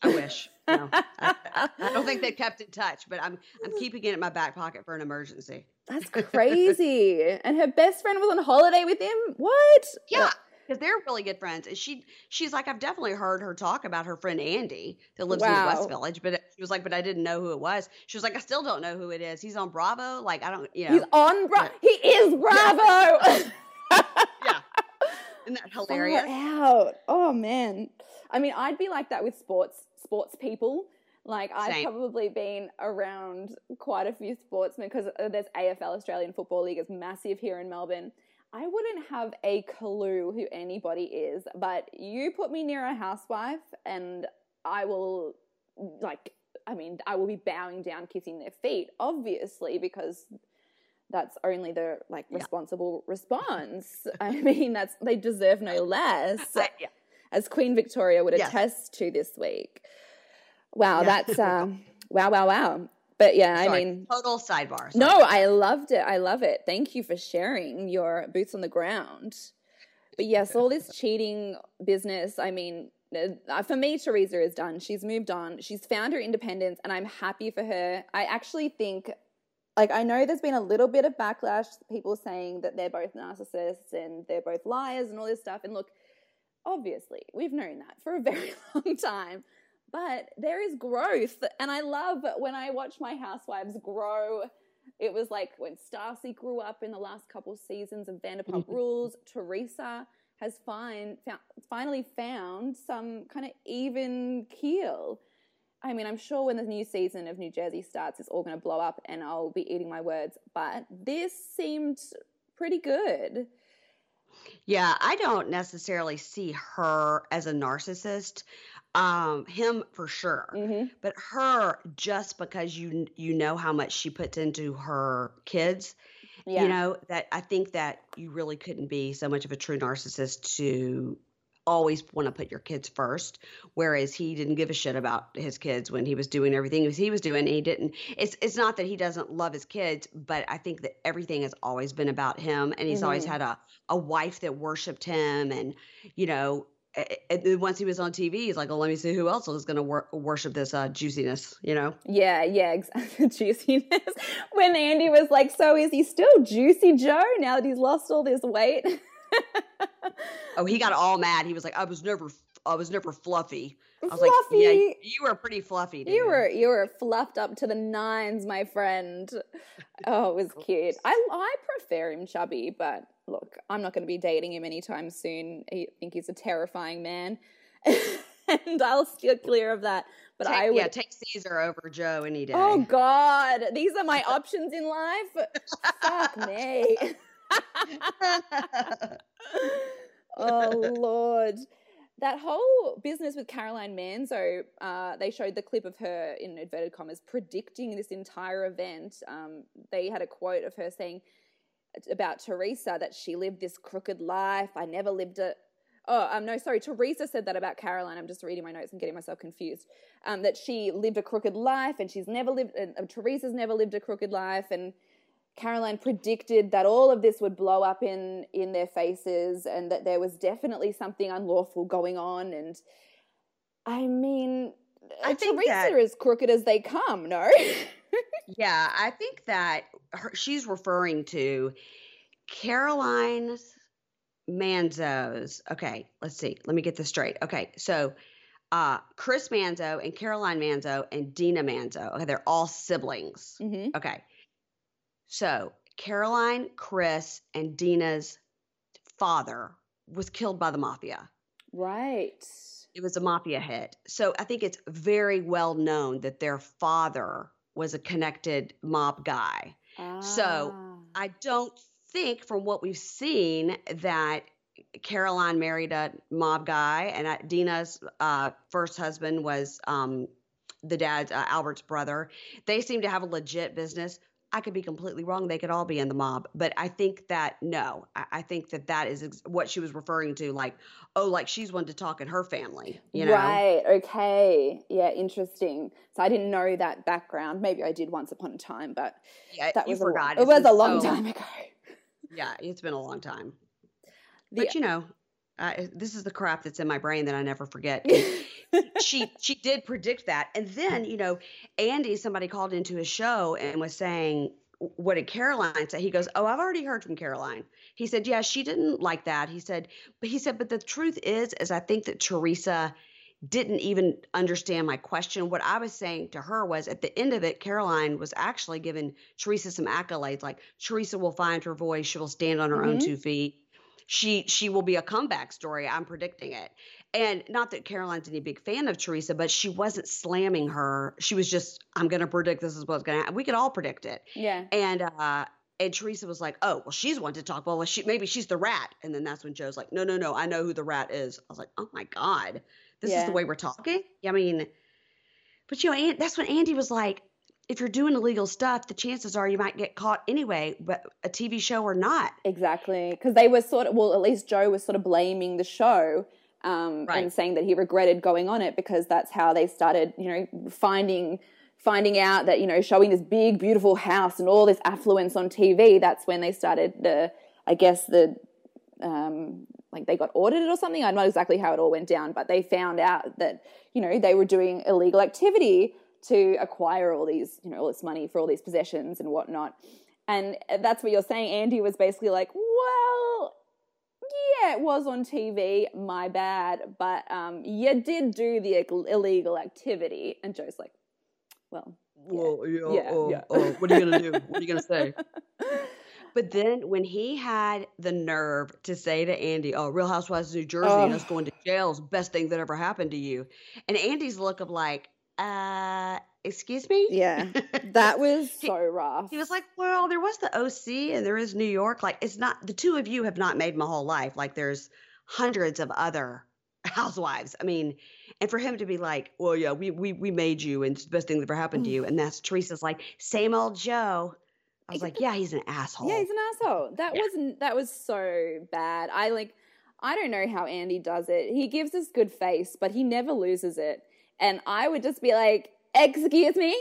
S2: I wish. No, I, I don't think they've kept in touch, but I'm I'm keeping it in my back pocket for an emergency.
S1: That's crazy. and her best friend was on holiday with him. What?
S2: Yeah, because they're really good friends. And she she's like, I've definitely heard her talk about her friend Andy that lives in the West Village, but she was like, but I didn't know who it was. She was like, I still don't know who it is. He's on Bravo. Like I don't, you know,
S1: He's on Bra- He is Bravo.
S2: yeah. Isn't that hilarious?
S1: Far out. Oh man. I mean, I'd be like that with sports sports people. Like I've
S2: Same.
S1: probably been around quite a few sportsmen because uh, there's AFL Australian Football League is massive here in Melbourne. I wouldn't have a clue who anybody is, but you put me near a housewife and I will like I mean, I will be bowing down kissing their feet obviously because that's only the like
S2: Yeah.
S1: responsible response. I mean, that's they deserve no less
S2: yeah.
S1: as Queen Victoria would attest to this week. Wow,
S2: Yeah.
S1: that's um, wow, wow, wow. But yeah, I mean,
S2: total sidebar.
S1: no. I loved it. I love it. Thank you for sharing your boots on the ground. But yes, all this cheating business. I mean, uh, for me, Teresa is done. She's moved on. She's found her independence, and I'm happy for her. I actually think, like, I know there's been a little bit of backlash, people saying that they're both narcissists and they're both liars and all this stuff. And look, obviously, we've known that for a very long time. But there is growth, and I love when I watch my housewives grow. It was like when Stassi grew up in the last couple seasons of Vanderpump Rules. Teresa has find, found, finally found some kind of even keel. I mean, I'm sure when the new season of New Jersey starts, it's all going to blow up, and I'll be eating my words. But this seemed pretty good.
S2: Yeah, I don't necessarily see her as a narcissist. Um, him for sure,
S1: hmm
S2: but her just because you you know how much she puts into her kids.
S1: Yeah.
S2: You know that I think that you really couldn't be so much of a true narcissist to always want to put your kids first whereas he didn't give a shit about his kids when he was doing everything he was doing he didn't it's it's not that he doesn't love his kids but i think that everything has always been about him and he's always
S1: Mhm.
S2: had a a wife that worshiped him and you know and once he was on tv he's like oh let me see who else is going to wor- worship this uh juiciness you know
S1: Yeah, yeah, exactly. Juiciness. When Andy was like, So is he still Juicy Joe now that he's lost all this weight?
S2: oh he got all mad he was like i was never i was never fluffy i was
S1: Fluffy.
S2: like yeah you, were pretty fluffy dude.
S1: you were you were fluffed up to the nines, my friend. Oh, it was cute. I I prefer him chubby, but look, I'm not going to be dating him anytime soon. I think he's a terrifying man, and I'll steer clear of that. But
S2: take,
S1: I would.
S2: yeah take caesar over joe any day
S1: Oh God, these are my options in life. Fuck me. oh Lord. That whole business with Caroline Manzo, uh, they showed the clip of her in inverted commas predicting this entire event. Um, they had a quote of her saying about Teresa that she lived this crooked life. I never lived it. Oh, um, no, sorry. Teresa said that about Caroline. I'm just reading my notes and getting myself confused. Um, that she lived a crooked life, and she's never lived. And, Teresa's never lived a crooked life, and Caroline predicted that all of this would blow up in in their faces, and that there was definitely something unlawful going on. And I mean,
S2: I think
S1: Teresa
S2: that-
S1: is crooked as they come. No,
S2: Yeah, I think that her, she's referring to Caroline's Manzo's. Okay, let's see. Let me get this straight. Okay, so uh, Chris Manzo and Caroline Manzo and Dina Manzo. Okay, they're all siblings.
S1: hmm
S2: Okay. So Caroline, Chris, and Dina's father was killed by the mafia.
S1: Right.
S2: It was a mafia hit. So I think it's very well known that their father was a connected mob guy. So,
S1: Ah.
S2: I don't think from what we've seen that Caroline married a mob guy and Dina's uh, first husband was um, the dad's uh, Albert's brother. They seem to have a legit business. I could be completely wrong. They could all be in the mob, but I think that no, I, I think that that is ex- what she was referring to. Like, oh, like she's one to talk in her family, you know?
S1: Right. Okay. Yeah. Interesting. So I didn't know that background. Maybe I did once upon a time, but
S2: Yeah,
S1: that was a
S2: forgot.
S1: Long, it was a long
S2: so-
S1: time ago.
S2: Yeah, it's been a long time.
S1: The-
S2: But you know, I, this is the crap that's in my brain that I never forget. she she did predict that, and then you know, Andy, somebody called into his show and was saying, "What did Caroline say?" He goes, "Oh, I've already heard from Caroline." He said, "Yeah, she didn't like that." He said, "But he said, but the truth is, is I think that Teresa." didn't even understand my question. What I was saying to her was at the end of it, Caroline was actually giving Teresa some accolades like Teresa will find her voice, she will stand on her own
S1: Mhm.
S2: two feet. She she will be a comeback story. I'm predicting it. And not that Caroline's any big fan of Teresa, but she wasn't slamming her. She was just, I'm gonna predict this is what's gonna happen. We could all predict it.
S1: Yeah.
S2: And uh and Teresa was like, "Oh, well, she's one to talk. Well, she maybe she's the rat." And then that's when Joe's like, "No, no, no, I know who the rat is." I was like, "Oh my god, this is the way we're talking." I mean, but you know, An- that's when Andy was like, "If you're doing illegal stuff, the chances are you might get caught anyway, but a TV show or not."
S1: Exactly. Because they were sort of, well, at least Joe was sort of blaming the show um,
S2: Right.
S1: and saying that he regretted going on it because that's how they started, you know, finding finding out that you know showing this big beautiful house and all this affluence on TV. That's when they started the, I guess the, um, like they got audited or something. I'm not know exactly how it all went down, but they found out that you know they were doing illegal activity to acquire all these, you know, all this money for all these possessions and whatnot. And that's what you're saying. Andy was basically like, well, yeah, it was on TV, my bad, but um, you did do the illegal activity. And Joe's like, well,
S2: Well, yeah,
S1: Yeah,
S2: oh,
S1: yeah.
S2: oh, what are you gonna do? What are you gonna say? But then when he had the nerve to say to Andy, "Oh, Real Housewives of New Jersey and us
S1: Oh.
S2: going to jail is the best thing that ever happened to you," and Andy's look of like, "Uh, excuse me."
S1: yeah, that was so rough.
S2: He was like, "Well, there was the OC and there is New York. Like, it's not the two of you have not made my whole life. Like, there's hundreds of other housewives. I mean, and for him to be like, "Well, yeah, we we we made you, and it's the best thing that ever happened to you," and that's Teresa's like, "Same old Joe." I was like, "Yeah, he's an asshole."
S1: Yeah, he's an asshole. That
S2: Yeah.
S1: wasn't that was so bad. I like I don't know how Andy does it. He gives us good face, but he never loses it. And I would just be like, "Excuse me?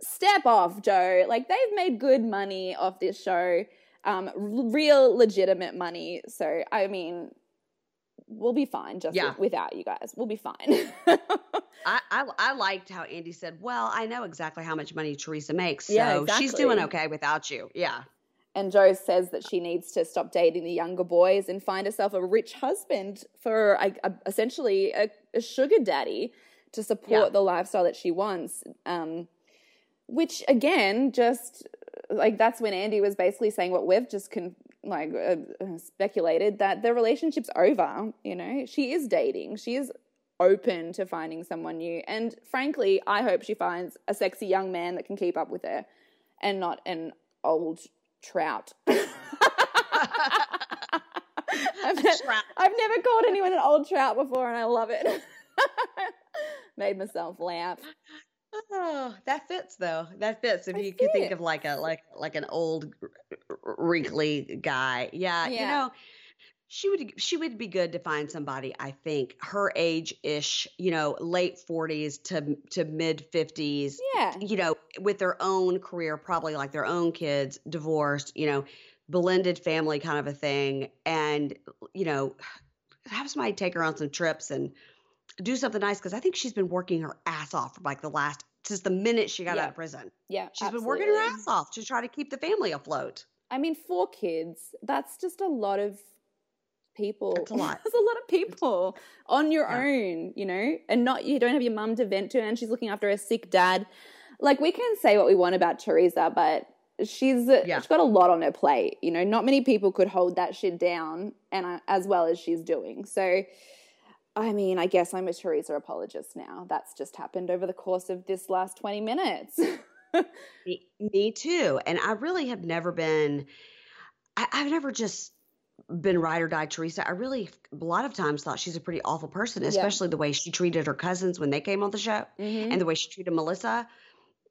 S1: Step off, Joe." Like they've made good money off this show. Um real legitimate money. So, I mean, we'll be fine just
S2: Yeah.
S1: without you guys. We'll be fine.
S2: I, I I liked how Andy said, "Well, I know exactly how much money Teresa makes, so
S1: Yeah,
S2: she's doing okay without you." Yeah,
S1: And Joe says that she needs to stop dating the younger boys and find herself a rich husband for a, a, essentially a, a sugar daddy to support
S2: Yeah.
S1: the lifestyle that she wants. Um, which again, just like that's when Andy was basically saying what we've just con- like uh, speculated that the relationship's over. You know, she is dating. She is open to finding someone new. And frankly, I hope she finds a sexy young man that can keep up with her and not an old trout. I've, ne-
S2: Trout.
S1: I've never called anyone an old trout before, and I love it. Made myself laugh.
S2: Oh, that fits though. That fits. If you could think of like a like like an old wrinkly guy. Yeah, you know, she would she would be good to find somebody, I think, her age ish, you know, late 40s to to mid 50s,
S1: Yeah.
S2: you know, with their own career, probably like their own kids, divorced, you know, blended family kind of a thing and you know, have somebody take her on some trips and do something nice because I think she's been working her ass off for like the last since the minute she got
S1: Yeah.
S2: out of prison.
S1: Yeah.
S2: She's been working her ass off to try to keep the family afloat.
S1: I mean, four kids, that's just a lot of people.
S2: It's a lot.
S1: There's a lot of people on your
S2: Yeah.
S1: own, you know, and not you don't have your mum to vent to, and she's looking after a sick dad. Like we can say what we want about Teresa, but she's
S2: Yeah.
S1: she's got a lot on her plate. You know, not many people could hold that shit down, and uh, as well as she's doing. So, I mean, I guess I'm a Teresa apologist now. That's just happened over the course of this last twenty minutes.
S2: Me, me too. And I really have never been, I, I've never just been ride or die Teresa. I really, a lot of times thought she's a pretty awful person,
S1: Yeah.
S2: especially the way she treated her cousins when they came on the show
S1: Mhm.
S2: and the way she treated Melissa.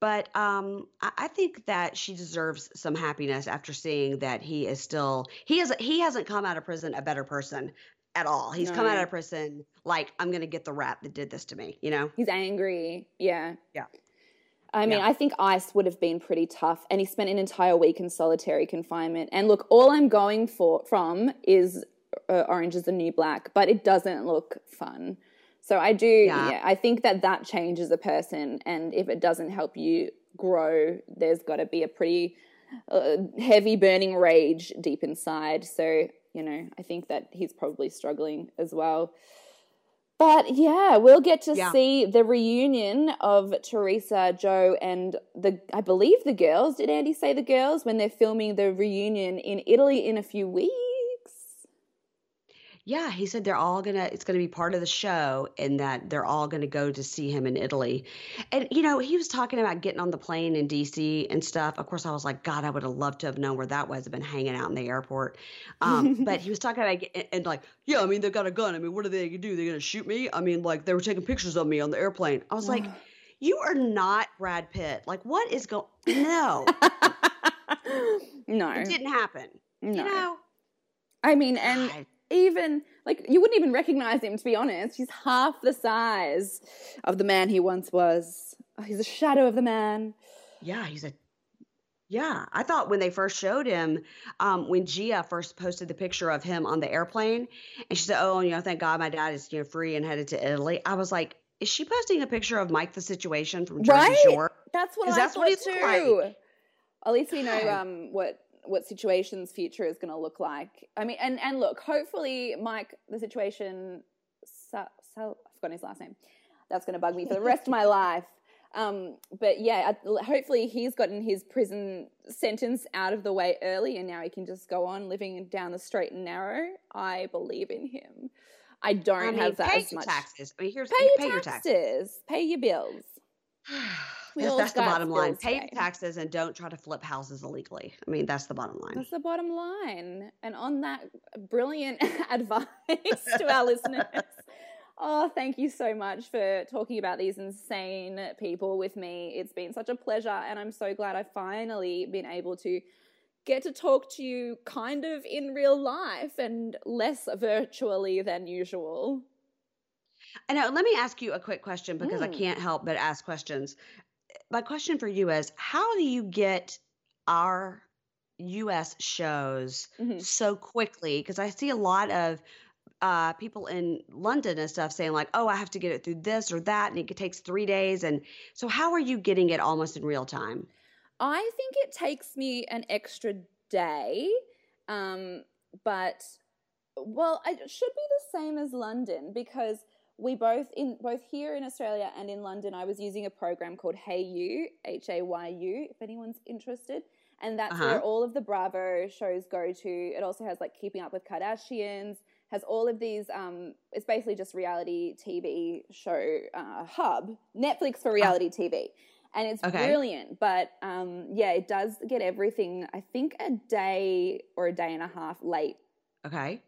S2: But um, I, I think that she deserves some happiness after seeing that he is still he has he hasn't come out of prison a better person at all. He's come out of prison like I'm going to get the rap that did this to me. You know?
S1: He's angry. Yeah.
S2: Yeah.
S1: I mean,
S2: Yeah.
S1: I think ICE would have been pretty tough, and he spent an entire week in solitary confinement. And look, all I'm going for from is uh, Orange is the New Black, but it doesn't look fun. So I do,
S2: Yeah.
S1: yeah. I think that that changes a person, and if it doesn't help you grow, there's got to be a pretty uh, heavy burning rage deep inside. So you know, I think that he's probably struggling as well. But yeah, we'll get to
S2: Yeah.
S1: see the reunion of Teresa, Joe, and the I believe the girls. Did Andy say the girls when they're filming the reunion in Italy in a few weeks?
S2: Yeah, he said they're all gonna, it's gonna be part of the show and that they're all gonna go to see him in Italy. And, you know, he was talking about getting on the plane in DC and stuff. Of course, I was like, God, I would have loved to have known where that was. I've been hanging out in the airport. Um, but he was talking about, get- and like, yeah, I mean, they've got a gun. I mean, what are they gonna do? They're gonna shoot me? I mean, like, they were taking pictures of me on the airplane. I was like, you are not Brad Pitt. Like, what is going, no,
S1: no,
S2: it didn't happen.
S1: no.
S2: You know?
S1: I mean, and
S2: God.
S1: Even like you wouldn't even recognize him to be honest. He's half the size of the man he once was. Oh, he's a shadow of the man.
S2: Yeah, he's a. Yeah, I thought when they first showed him, um, when Gia first posted the picture of him on the airplane, and she said, "Oh, you know, thank God my dad is you know free and headed to Italy." I was like, "Is she posting a picture of Mike the Situation from Jersey
S1: Right?
S2: Shore?"
S1: That's what I
S2: that's
S1: thought
S2: what he
S1: too.
S2: like.
S1: At least we know um, what what situation's future is going to look like. I mean, and and look, hopefully, Mike, the situation, I've forgotten his last name. That's going to bug me for the rest of my life. Um, but yeah, hopefully he's gotten his prison sentence out of the way early, and now he can just go on living down the straight and narrow. I believe in him. I don't
S2: I mean,
S1: have that
S2: pay
S1: as much.
S2: taxes. I mean, here's
S1: Pay your
S2: pay your
S1: taxes. Pay your bills. We
S2: That's,
S1: all
S2: that's the bottom line. Pay your
S1: today.
S2: taxes and don't try to flip houses illegally. I mean, that's the bottom line.
S1: That's the bottom line. And on that brilliant advice to our listeners, oh, thank you so much for talking about these insane people with me. It's been such a pleasure, and I'm so glad I've finally been able to get to talk to you kind of in real life and less virtually than usual.
S2: I know. Let me ask you a quick question because I
S1: Mm.
S2: can't help but ask questions. My question for you is how do you get our US shows
S1: Mhm.
S2: so quickly? Because I see a lot of uh, people in London and stuff saying, like, oh, I have to get it through this or that, and it takes three days. And so, how are you getting it almost in real time?
S1: I think it takes me an extra day, um, but well, it should be the same as London because we both in both here in Australia and in London. I was using a program called Hey You, H A Y U, if anyone's interested, and that's
S2: Uh-huh.
S1: where all of the Bravo shows go to. It also has like Keeping Up with Kardashians. Has all of these. Um, it's basically just reality TV show uh, hub, Netflix for reality TV and it's
S2: Okay.
S1: brilliant. But um, yeah, it does get everything. I think a day or a day and a half late.
S2: Okay.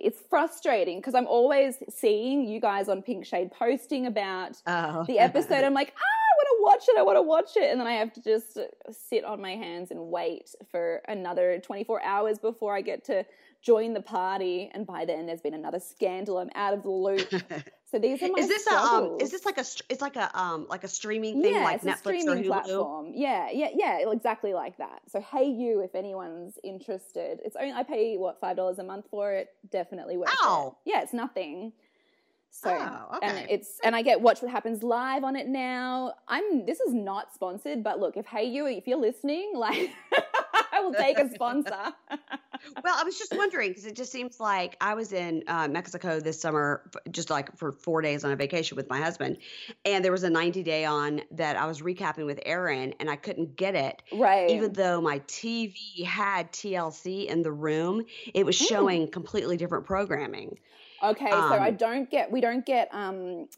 S1: It's frustrating because I'm always seeing you guys on Pink Shade posting about
S2: Oh.
S1: the episode. I'm like, ah, I want to watch it. I want to watch it, and then I have to just sit on my hands and wait for another 24 hours before I get to join the party. And by then, there's been another scandal. I'm out of the loop. So these are my
S2: is this a um? Is this like a? It's like a um, like a streaming thing,
S1: yeah,
S2: like
S1: it's a
S2: Netflix or
S1: streaming
S2: Hulu.
S1: platform. Yeah, yeah, yeah, exactly like that. So hey, you, if anyone's interested, it's only I pay what five dollars a month for it. Definitely worth
S2: Ow.
S1: it. Yeah, it's nothing. So
S2: Oh,
S1: and it's and I get watch what happens live on it now. I'm this is not sponsored, but look, if hey you, if you're listening, like I will take a sponsor.
S2: well, I was just wondering because it just seems like I was in uh, Mexico this summer, just like for four days on a vacation with my husband, and there was a 90 day on that I was recapping with Aaron, and I couldn't get it.
S1: Right.
S2: Even though my TV had TLC in the room, it was hmm. showing mm. completely different programming.
S1: Okay, um, so I um, don't get we don't get um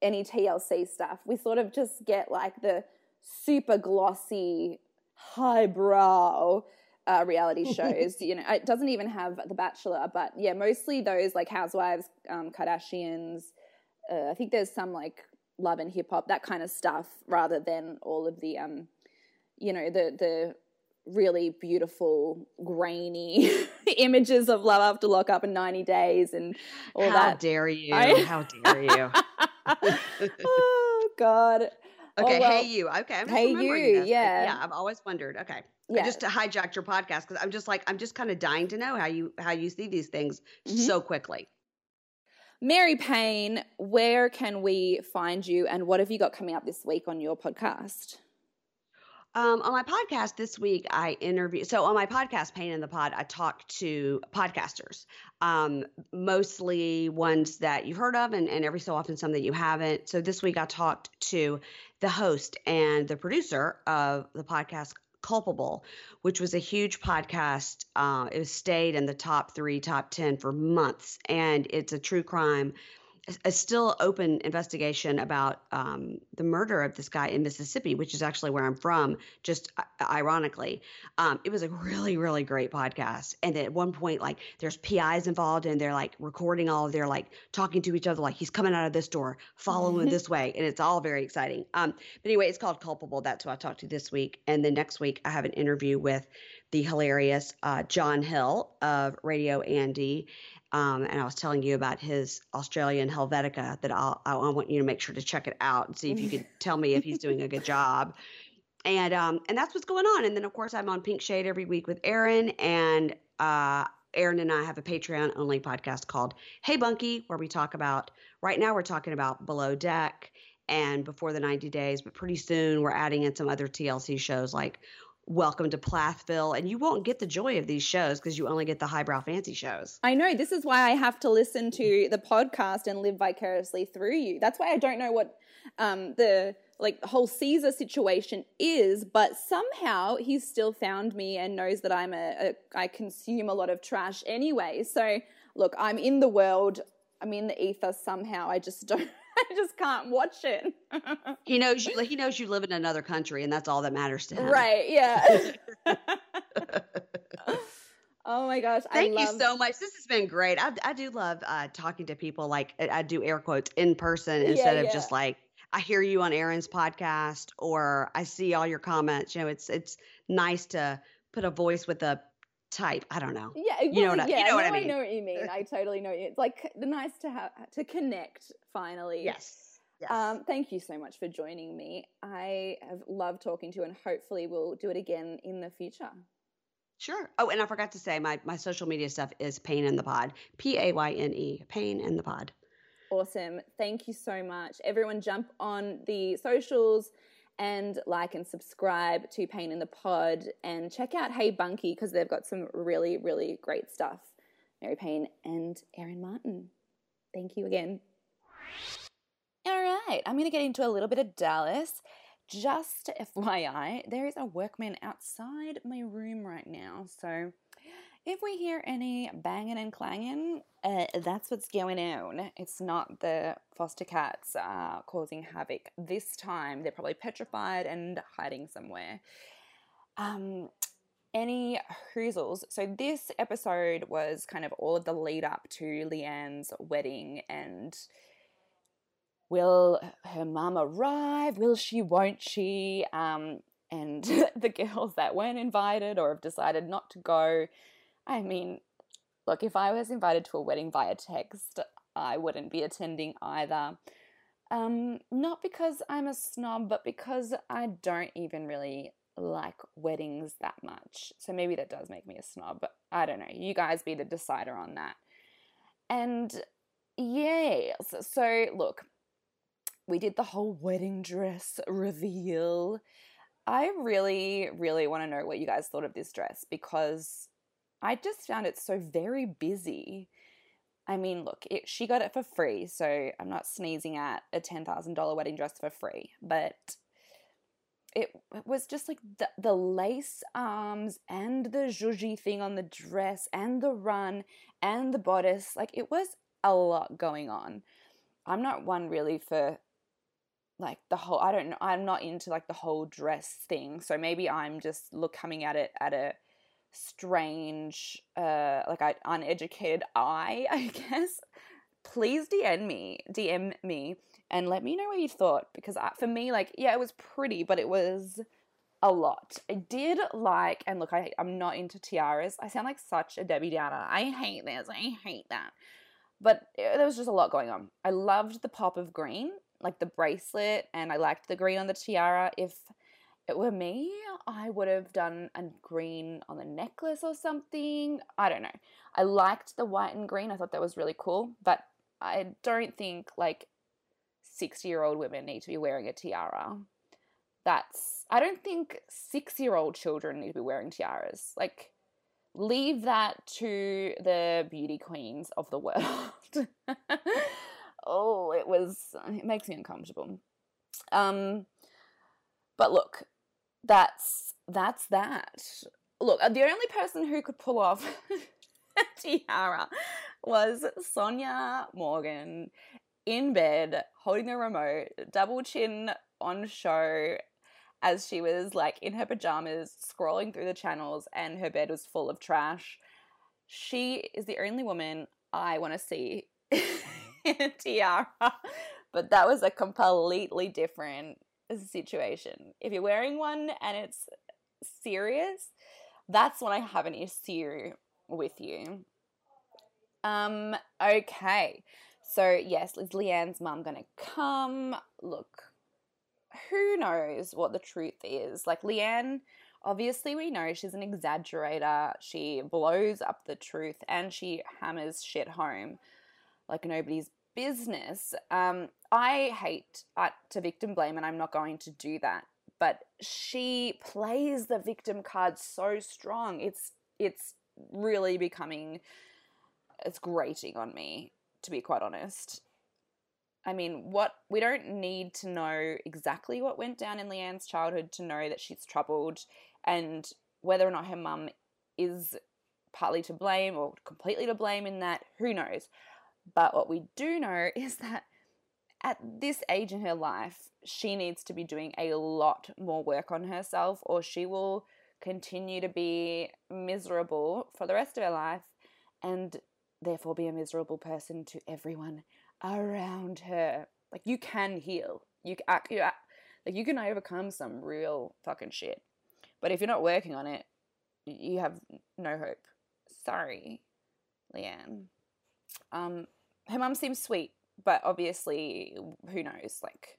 S1: any TLC stuff. We sort of just get like the super glossy, highbrow uh, reality shows. you know, it doesn't even have The Bachelor, but yeah, mostly those like Housewives, um, Kardashians. Uh, I think there's some like love and hip hop, that kind of stuff, rather than all of the, um, you know, the the really beautiful, grainy images of love after lockup in 90 days and all
S2: How
S1: that.
S2: How dare you? I... How dare you?
S1: oh God.
S2: Okay, oh, well, hey you. Okay, I'm
S1: hey you.
S2: This.
S1: Yeah,
S2: yeah. I've always wondered. Okay, yeah. I just hijacked your podcast because I'm just like I'm just kind of dying to know how you how you see these things mm-hmm. so quickly.
S1: Mary Payne, where can we find you, and what have you got coming up this week on your podcast?
S2: Um, on my podcast this week, I interview. So on my podcast, Payne in the Pod, I talk to podcasters, um, mostly ones that you've heard of, and, and every so often some that you haven't. So this week, I talked to the host and the producer of the podcast Culpable, which was a huge podcast. Uh, it stayed in the top three, top 10 for months. And it's a true crime a still open investigation about um, the murder of this guy in Mississippi, which is actually where I'm from. Just uh, ironically, um, it was a really, really great podcast. And at one point, like there's PIs involved, and they're like recording all of their like talking to each other, like he's coming out of this door, following this way, and it's all very exciting. Um, but anyway, it's called Culpable. That's who I talked to this week, and then next week I have an interview with the hilarious uh, John Hill of Radio Andy um, and I was telling you about his Australian Helvetica that I'll, I want you to make sure to check it out and see if you can tell me if he's doing a good job. And um, and that's what's going on. And then of course I'm on Pink Shade every week with Aaron, and uh, Aaron and I have a Patreon only podcast called Hey Bunky, where we talk about right now we're talking about Below Deck and Before the 90 Days, but pretty soon we're adding in some other TLC shows like Welcome to Plathville, and you won't get the joy of these shows because you only get the highbrow fancy shows.
S1: I know. This is why I have to listen to the podcast and live vicariously through you. That's why I don't know what um, the like whole Caesar situation is, but somehow he's still found me and knows that I'm a, a I consume a lot of trash anyway. So look, I'm in the world. I'm in the ether somehow. I just don't I just can't watch it.
S2: he knows you. He knows you live in another country, and that's all that matters to him.
S1: Right? Yeah. oh my gosh!
S2: Thank
S1: love-
S2: you so much. This has been great. I, I do love uh, talking to people. Like I do air quotes in person instead yeah, of just like I hear you on Aaron's podcast or I see all your comments. You know, it's it's nice to put a voice with a type. I don't know.
S1: Yeah,
S2: well, you know what,
S1: yeah,
S2: I, you know
S1: what
S2: I mean.
S1: I know what you mean. I totally know. It's like the nice to have to connect finally.
S2: Yes. Yes.
S1: Um, thank you so much for joining me. I have loved talking to you, and hopefully we'll do it again in the future.
S2: Sure. Oh, and I forgot to say my my social media stuff is Payne in the Pod. P A Y N E. Payne in the Pod.
S1: Awesome. Thank you so much. Everyone jump on the socials and like and subscribe to Payne in the Pod and check out Hey Bunky because they've got some really, really great stuff. Mary Payne and Aaron Martin. Thank you again. All right, I'm going to get into a little bit of Dallas. Just FYI, there is a workman outside my room right now. So if we hear any banging and clanging, uh, that's what's going on. It's not the foster cats uh, causing havoc. This time, they're probably petrified and hiding somewhere. Um, any hoozles. So, this episode was kind of all of the lead up to LeeAnne's wedding and will her mum arrive? Will she? Won't she? Um, and the girls that weren't invited or have decided not to go I mean, look, if I was invited to a wedding via text, I wouldn't be attending either. Um, not because I'm a snob, but because I don't even really like weddings that much. So maybe that does make me a snob, I don't know. You guys be the decider on that. And yes, so look, we did the whole wedding dress reveal. I really, really want to know what you guys thought of this dress because I just found it so very busy. I mean, look, it, she got it for free, so I'm not sneezing at a $10,000 wedding dress for free, but it, it was just like the, the lace arms and the zhuzhi thing on the dress and the run and the bodice. Like, it was a lot going on. I'm not one really for like the whole I don't know I'm not into like the whole dress thing. So maybe I'm just look coming at it at a strange uh like an uneducated eye, I guess. Please DM me, DM me and let me know what you thought because I, for me like yeah, it was pretty, but it was a lot. I did like, and look, I, I'm not into tiaras. I sound like such a Debbie Downer. I hate this. I hate that. But it, there was just a lot going on. I loved the pop of green like the bracelet and I liked the green on the tiara. If it were me, I would have done a green on the necklace or something. I don't know. I liked the white and green. I thought that was really cool, but I don't think like 60 year old women need to be wearing a tiara. That's, I don't think six year old children need to be wearing tiaras. Like, leave that to the beauty queens of the world. oh, it was, it makes me uncomfortable. Um, but look, that's, that's that. Look, uh, the only person who could pull off tiara was Sonja Morgan in bed holding the remote, double chin on show as she was like in her pajamas scrolling through the channels and her bed was full of trash. She is the only woman I want to see in tiara. But that was a completely different situation. If you're wearing one and it's serious, that's when I have an issue with you. Um, okay. So yes, is LeeAnne's mum gonna come? Look, who knows what the truth is? Like LeeAnne, obviously we know she's an exaggerator. She blows up the truth and she hammers shit home like nobody's business. Um, I hate uh, to victim blame, and I'm not going to do that. But she plays the victim card so strong. It's it's really becoming it's grating on me, to be quite honest. I mean, what we don't need to know exactly what went down in LeeAnne's childhood to know that she's troubled and whether or not her mum is partly to blame or completely to blame in that, who knows. But what we do know is that at this age in her life, she needs to be doing a lot more work on herself, or she will continue to be miserable for the rest of her life and therefore be a miserable person to everyone around her. Like, you can heal. You, like, you can overcome some real fucking shit. But if you're not working on it, you have no hope. Sorry, LeeAnne. Um, her mum seems sweet, but obviously, who knows? Like,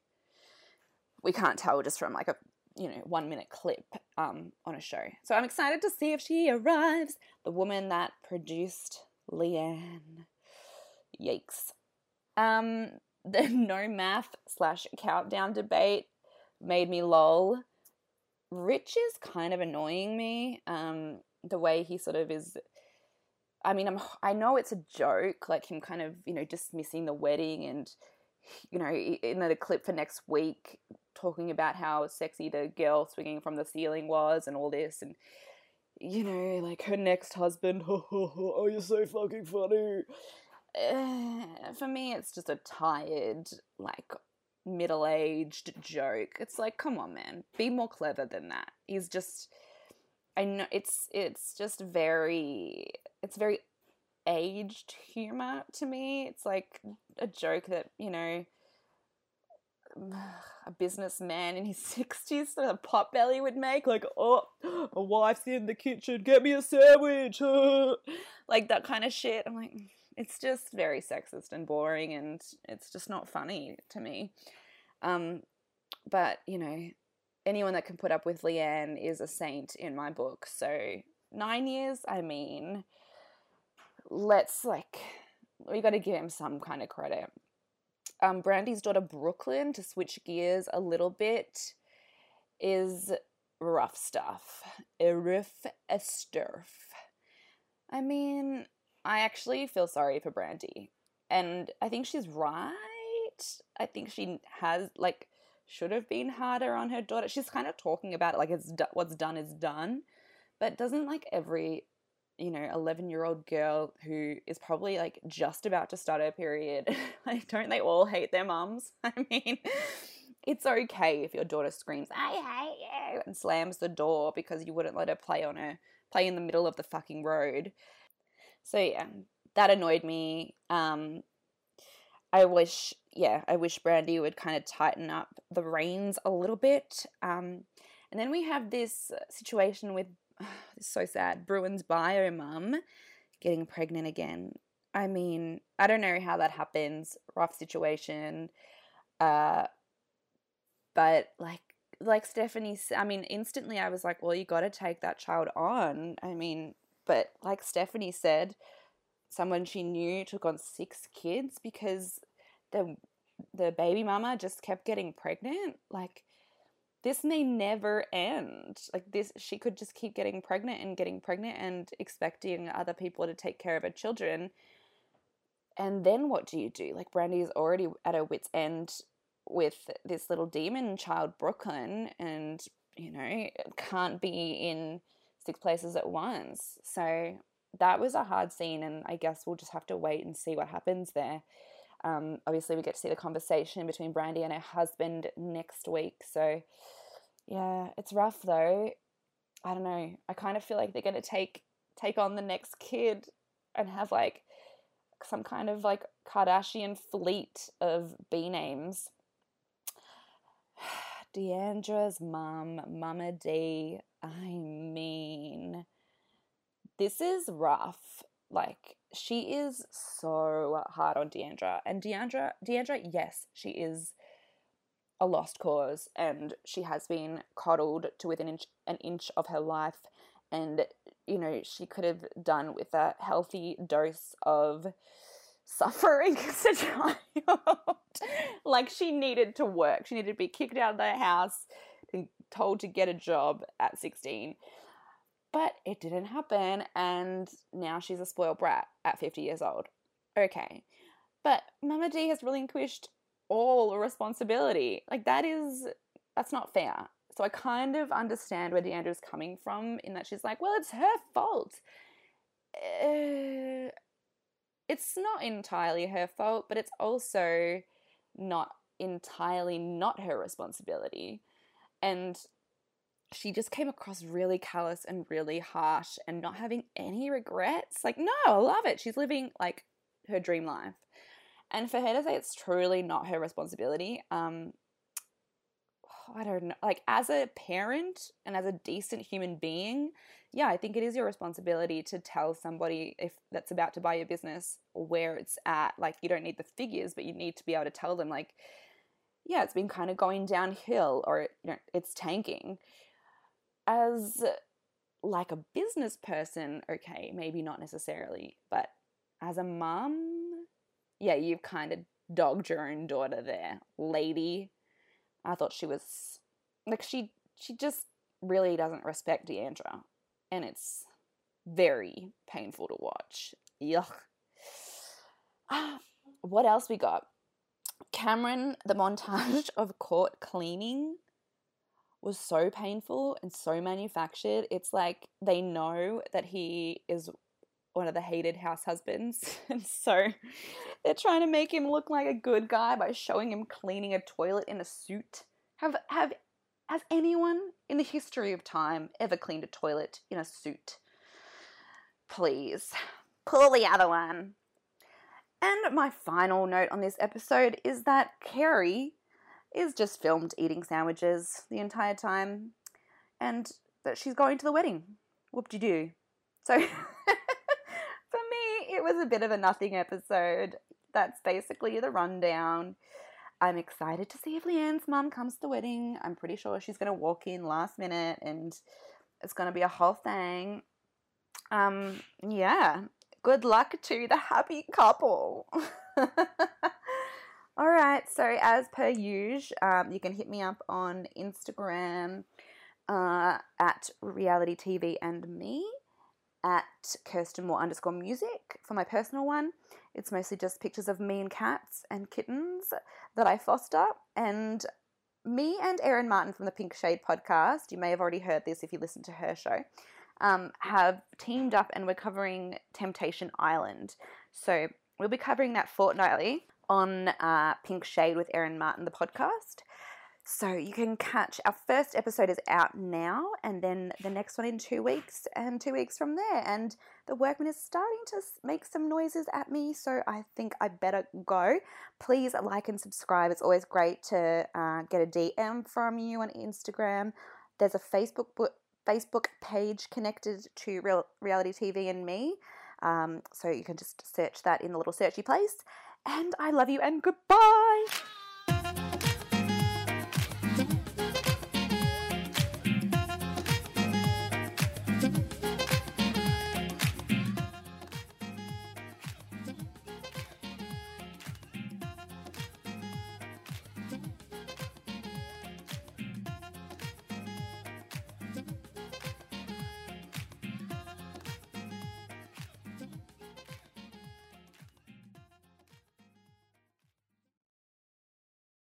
S1: we can't tell just from like a you know one minute clip um, on a show. So I'm excited to see if she arrives. The woman that produced LeeAnne. Yikes. Um, the no math slash countdown debate made me lol. Rich is kind of annoying me. Um, the way he sort of is I mean, I'm I know it's a joke, like him kind of you know dismissing the wedding and you know in the clip for next week talking about how sexy the girl swinging from the ceiling was and all this and you know like her next husband oh you're so fucking funny. Uh, for me it's just a tired like middle-aged joke. It's like come on man be more clever than that. He's just I know it's it's just very it's very aged humor to me. It's like a joke that, you know, a businessman in his 60s, a pot belly would make, like, oh, my wife's in the kitchen, get me a sandwich, like that kind of shit. I'm like, it's just very sexist and boring, and it's just not funny to me. Um, but, you know, anyone that can put up with LeeAnne is a saint in my book. So, nine years, I mean, let's like we got to give him some kind of credit. Um, Brandi's daughter Brooklyn, to switch gears a little bit, is rough stuff. A rough stuff. I mean, I actually feel sorry for Brandi. And I think she's right. I think she has, like, should have been harder on her daughter. She's kind of talking about it like it's what's done is done. But doesn't, like, every, you know, 11 year old girl who is probably, like, just about to start her period, like, don't they all hate their mums? I mean, it's okay if your daughter screams, I hate you, and slams the door because you wouldn't let her play on her, play in the middle of the fucking road. So yeah, that annoyed me. Um, I wish, yeah, I wish Brandi would kind of tighten up the reins a little bit. Um, and then we have this situation with, oh, this so sad, Bruin's bio mum getting pregnant again. I mean, I don't know how that happens. Rough situation. Uh, but like like Stephanie, I mean, instantly I was like, well, you got to take that child on. I mean, but like Stephanie said, someone she knew took on six kids because the the baby mama just kept getting pregnant. Like this may never end. Like this, she could just keep getting pregnant and getting pregnant and expecting other people to take care of her children. And then what do you do? Like Brandi is already at her wits' end with this little demon child, Brooklyn, and you know can't be in six places at once. So that was a hard scene, and I guess we'll just have to wait and see what happens there. Um, obviously, we get to see the conversation between Brandi and her husband next week. So, yeah, it's rough though. I don't know. I kind of feel like they're going to take take on the next kid and have like some kind of like Kardashian fleet of B names. D'Andra's mum, Mama D. I mean, this is rough. Like, she is so hard on D'Andra, And D'Andra, D'Andra, yes, she is a lost cause and she has been coddled to within inch, an inch of her life. And, you know, she could have done with a healthy dose of suffering as a child. like she needed to work. She needed to be kicked out of the house, and told to get a job at 16. But it didn't happen, and now she's a spoiled brat at 50 years old. Okay. But Mama D has relinquished all responsibility. Like, that is, that's not fair. So I kind of understand where D'Andra's coming from in that she's like, well, it's her fault. Uh, it's not entirely her fault, but it's also not entirely not her responsibility. And she just came across really callous and really harsh and not having any regrets. Like, no, I love it. She's living like her dream life. And for her to say it's truly not her responsibility, um, I don't know, like as a parent and as a decent human being, yeah, I think it is your responsibility to tell somebody if that's about to buy your business where it's at. Like you don't need the figures, but you need to be able to tell them like, yeah, it's been kind of going downhill or you know, it's tanking. As like a business person, okay, maybe not necessarily, but as a mum, yeah, you've kind of dogged your own daughter there, lady. I thought she was like she she just really doesn't respect D'Andra, and it's very painful to watch. Yuck. Ah, what else we got? Kameron, the montage of court cleaning was so painful and so manufactured. It's like they know that he is one of the hated house husbands. And so they're trying to make him look like a good guy by showing him cleaning a toilet in a suit. Have have has anyone in the history of time ever cleaned a toilet in a suit? Please. Pull the other one. And my final note on this episode is that Kary is just filmed eating sandwiches the entire time and that she's going to the wedding. Whoop de doo. So for me, it was a bit of a nothing episode. That's basically the rundown. I'm excited to see if LeeAnne's mum comes to the wedding. I'm pretty sure she's going to walk in last minute and it's going to be a whole thing. Um, yeah. Good luck to the happy couple. All right. So, as per usual, um, you can hit me up on Instagram uh, at reality TV and me at Kirsten Moore underscore music for my personal one. It's mostly just pictures of me and cats and kittens that I foster. And me and Erin Martin from the Pink Shade podcast, you may have already heard this if you listen to her show, um, have teamed up and we're covering Temptation Island. So we'll be covering that fortnightly on uh, Pink Shade with Erin Martin, the podcast. So you can catch our first episode is out now, and then the next one in two weeks, and two weeks from there. And the workman is starting to make some noises at me, so I think I better go. Please like and subscribe. It's always great to uh, get a DM from you on Instagram. There's a Facebook Facebook page connected to Real, Reality TV and me, um, so you can just search that in the little searchy place. And I love you and goodbye.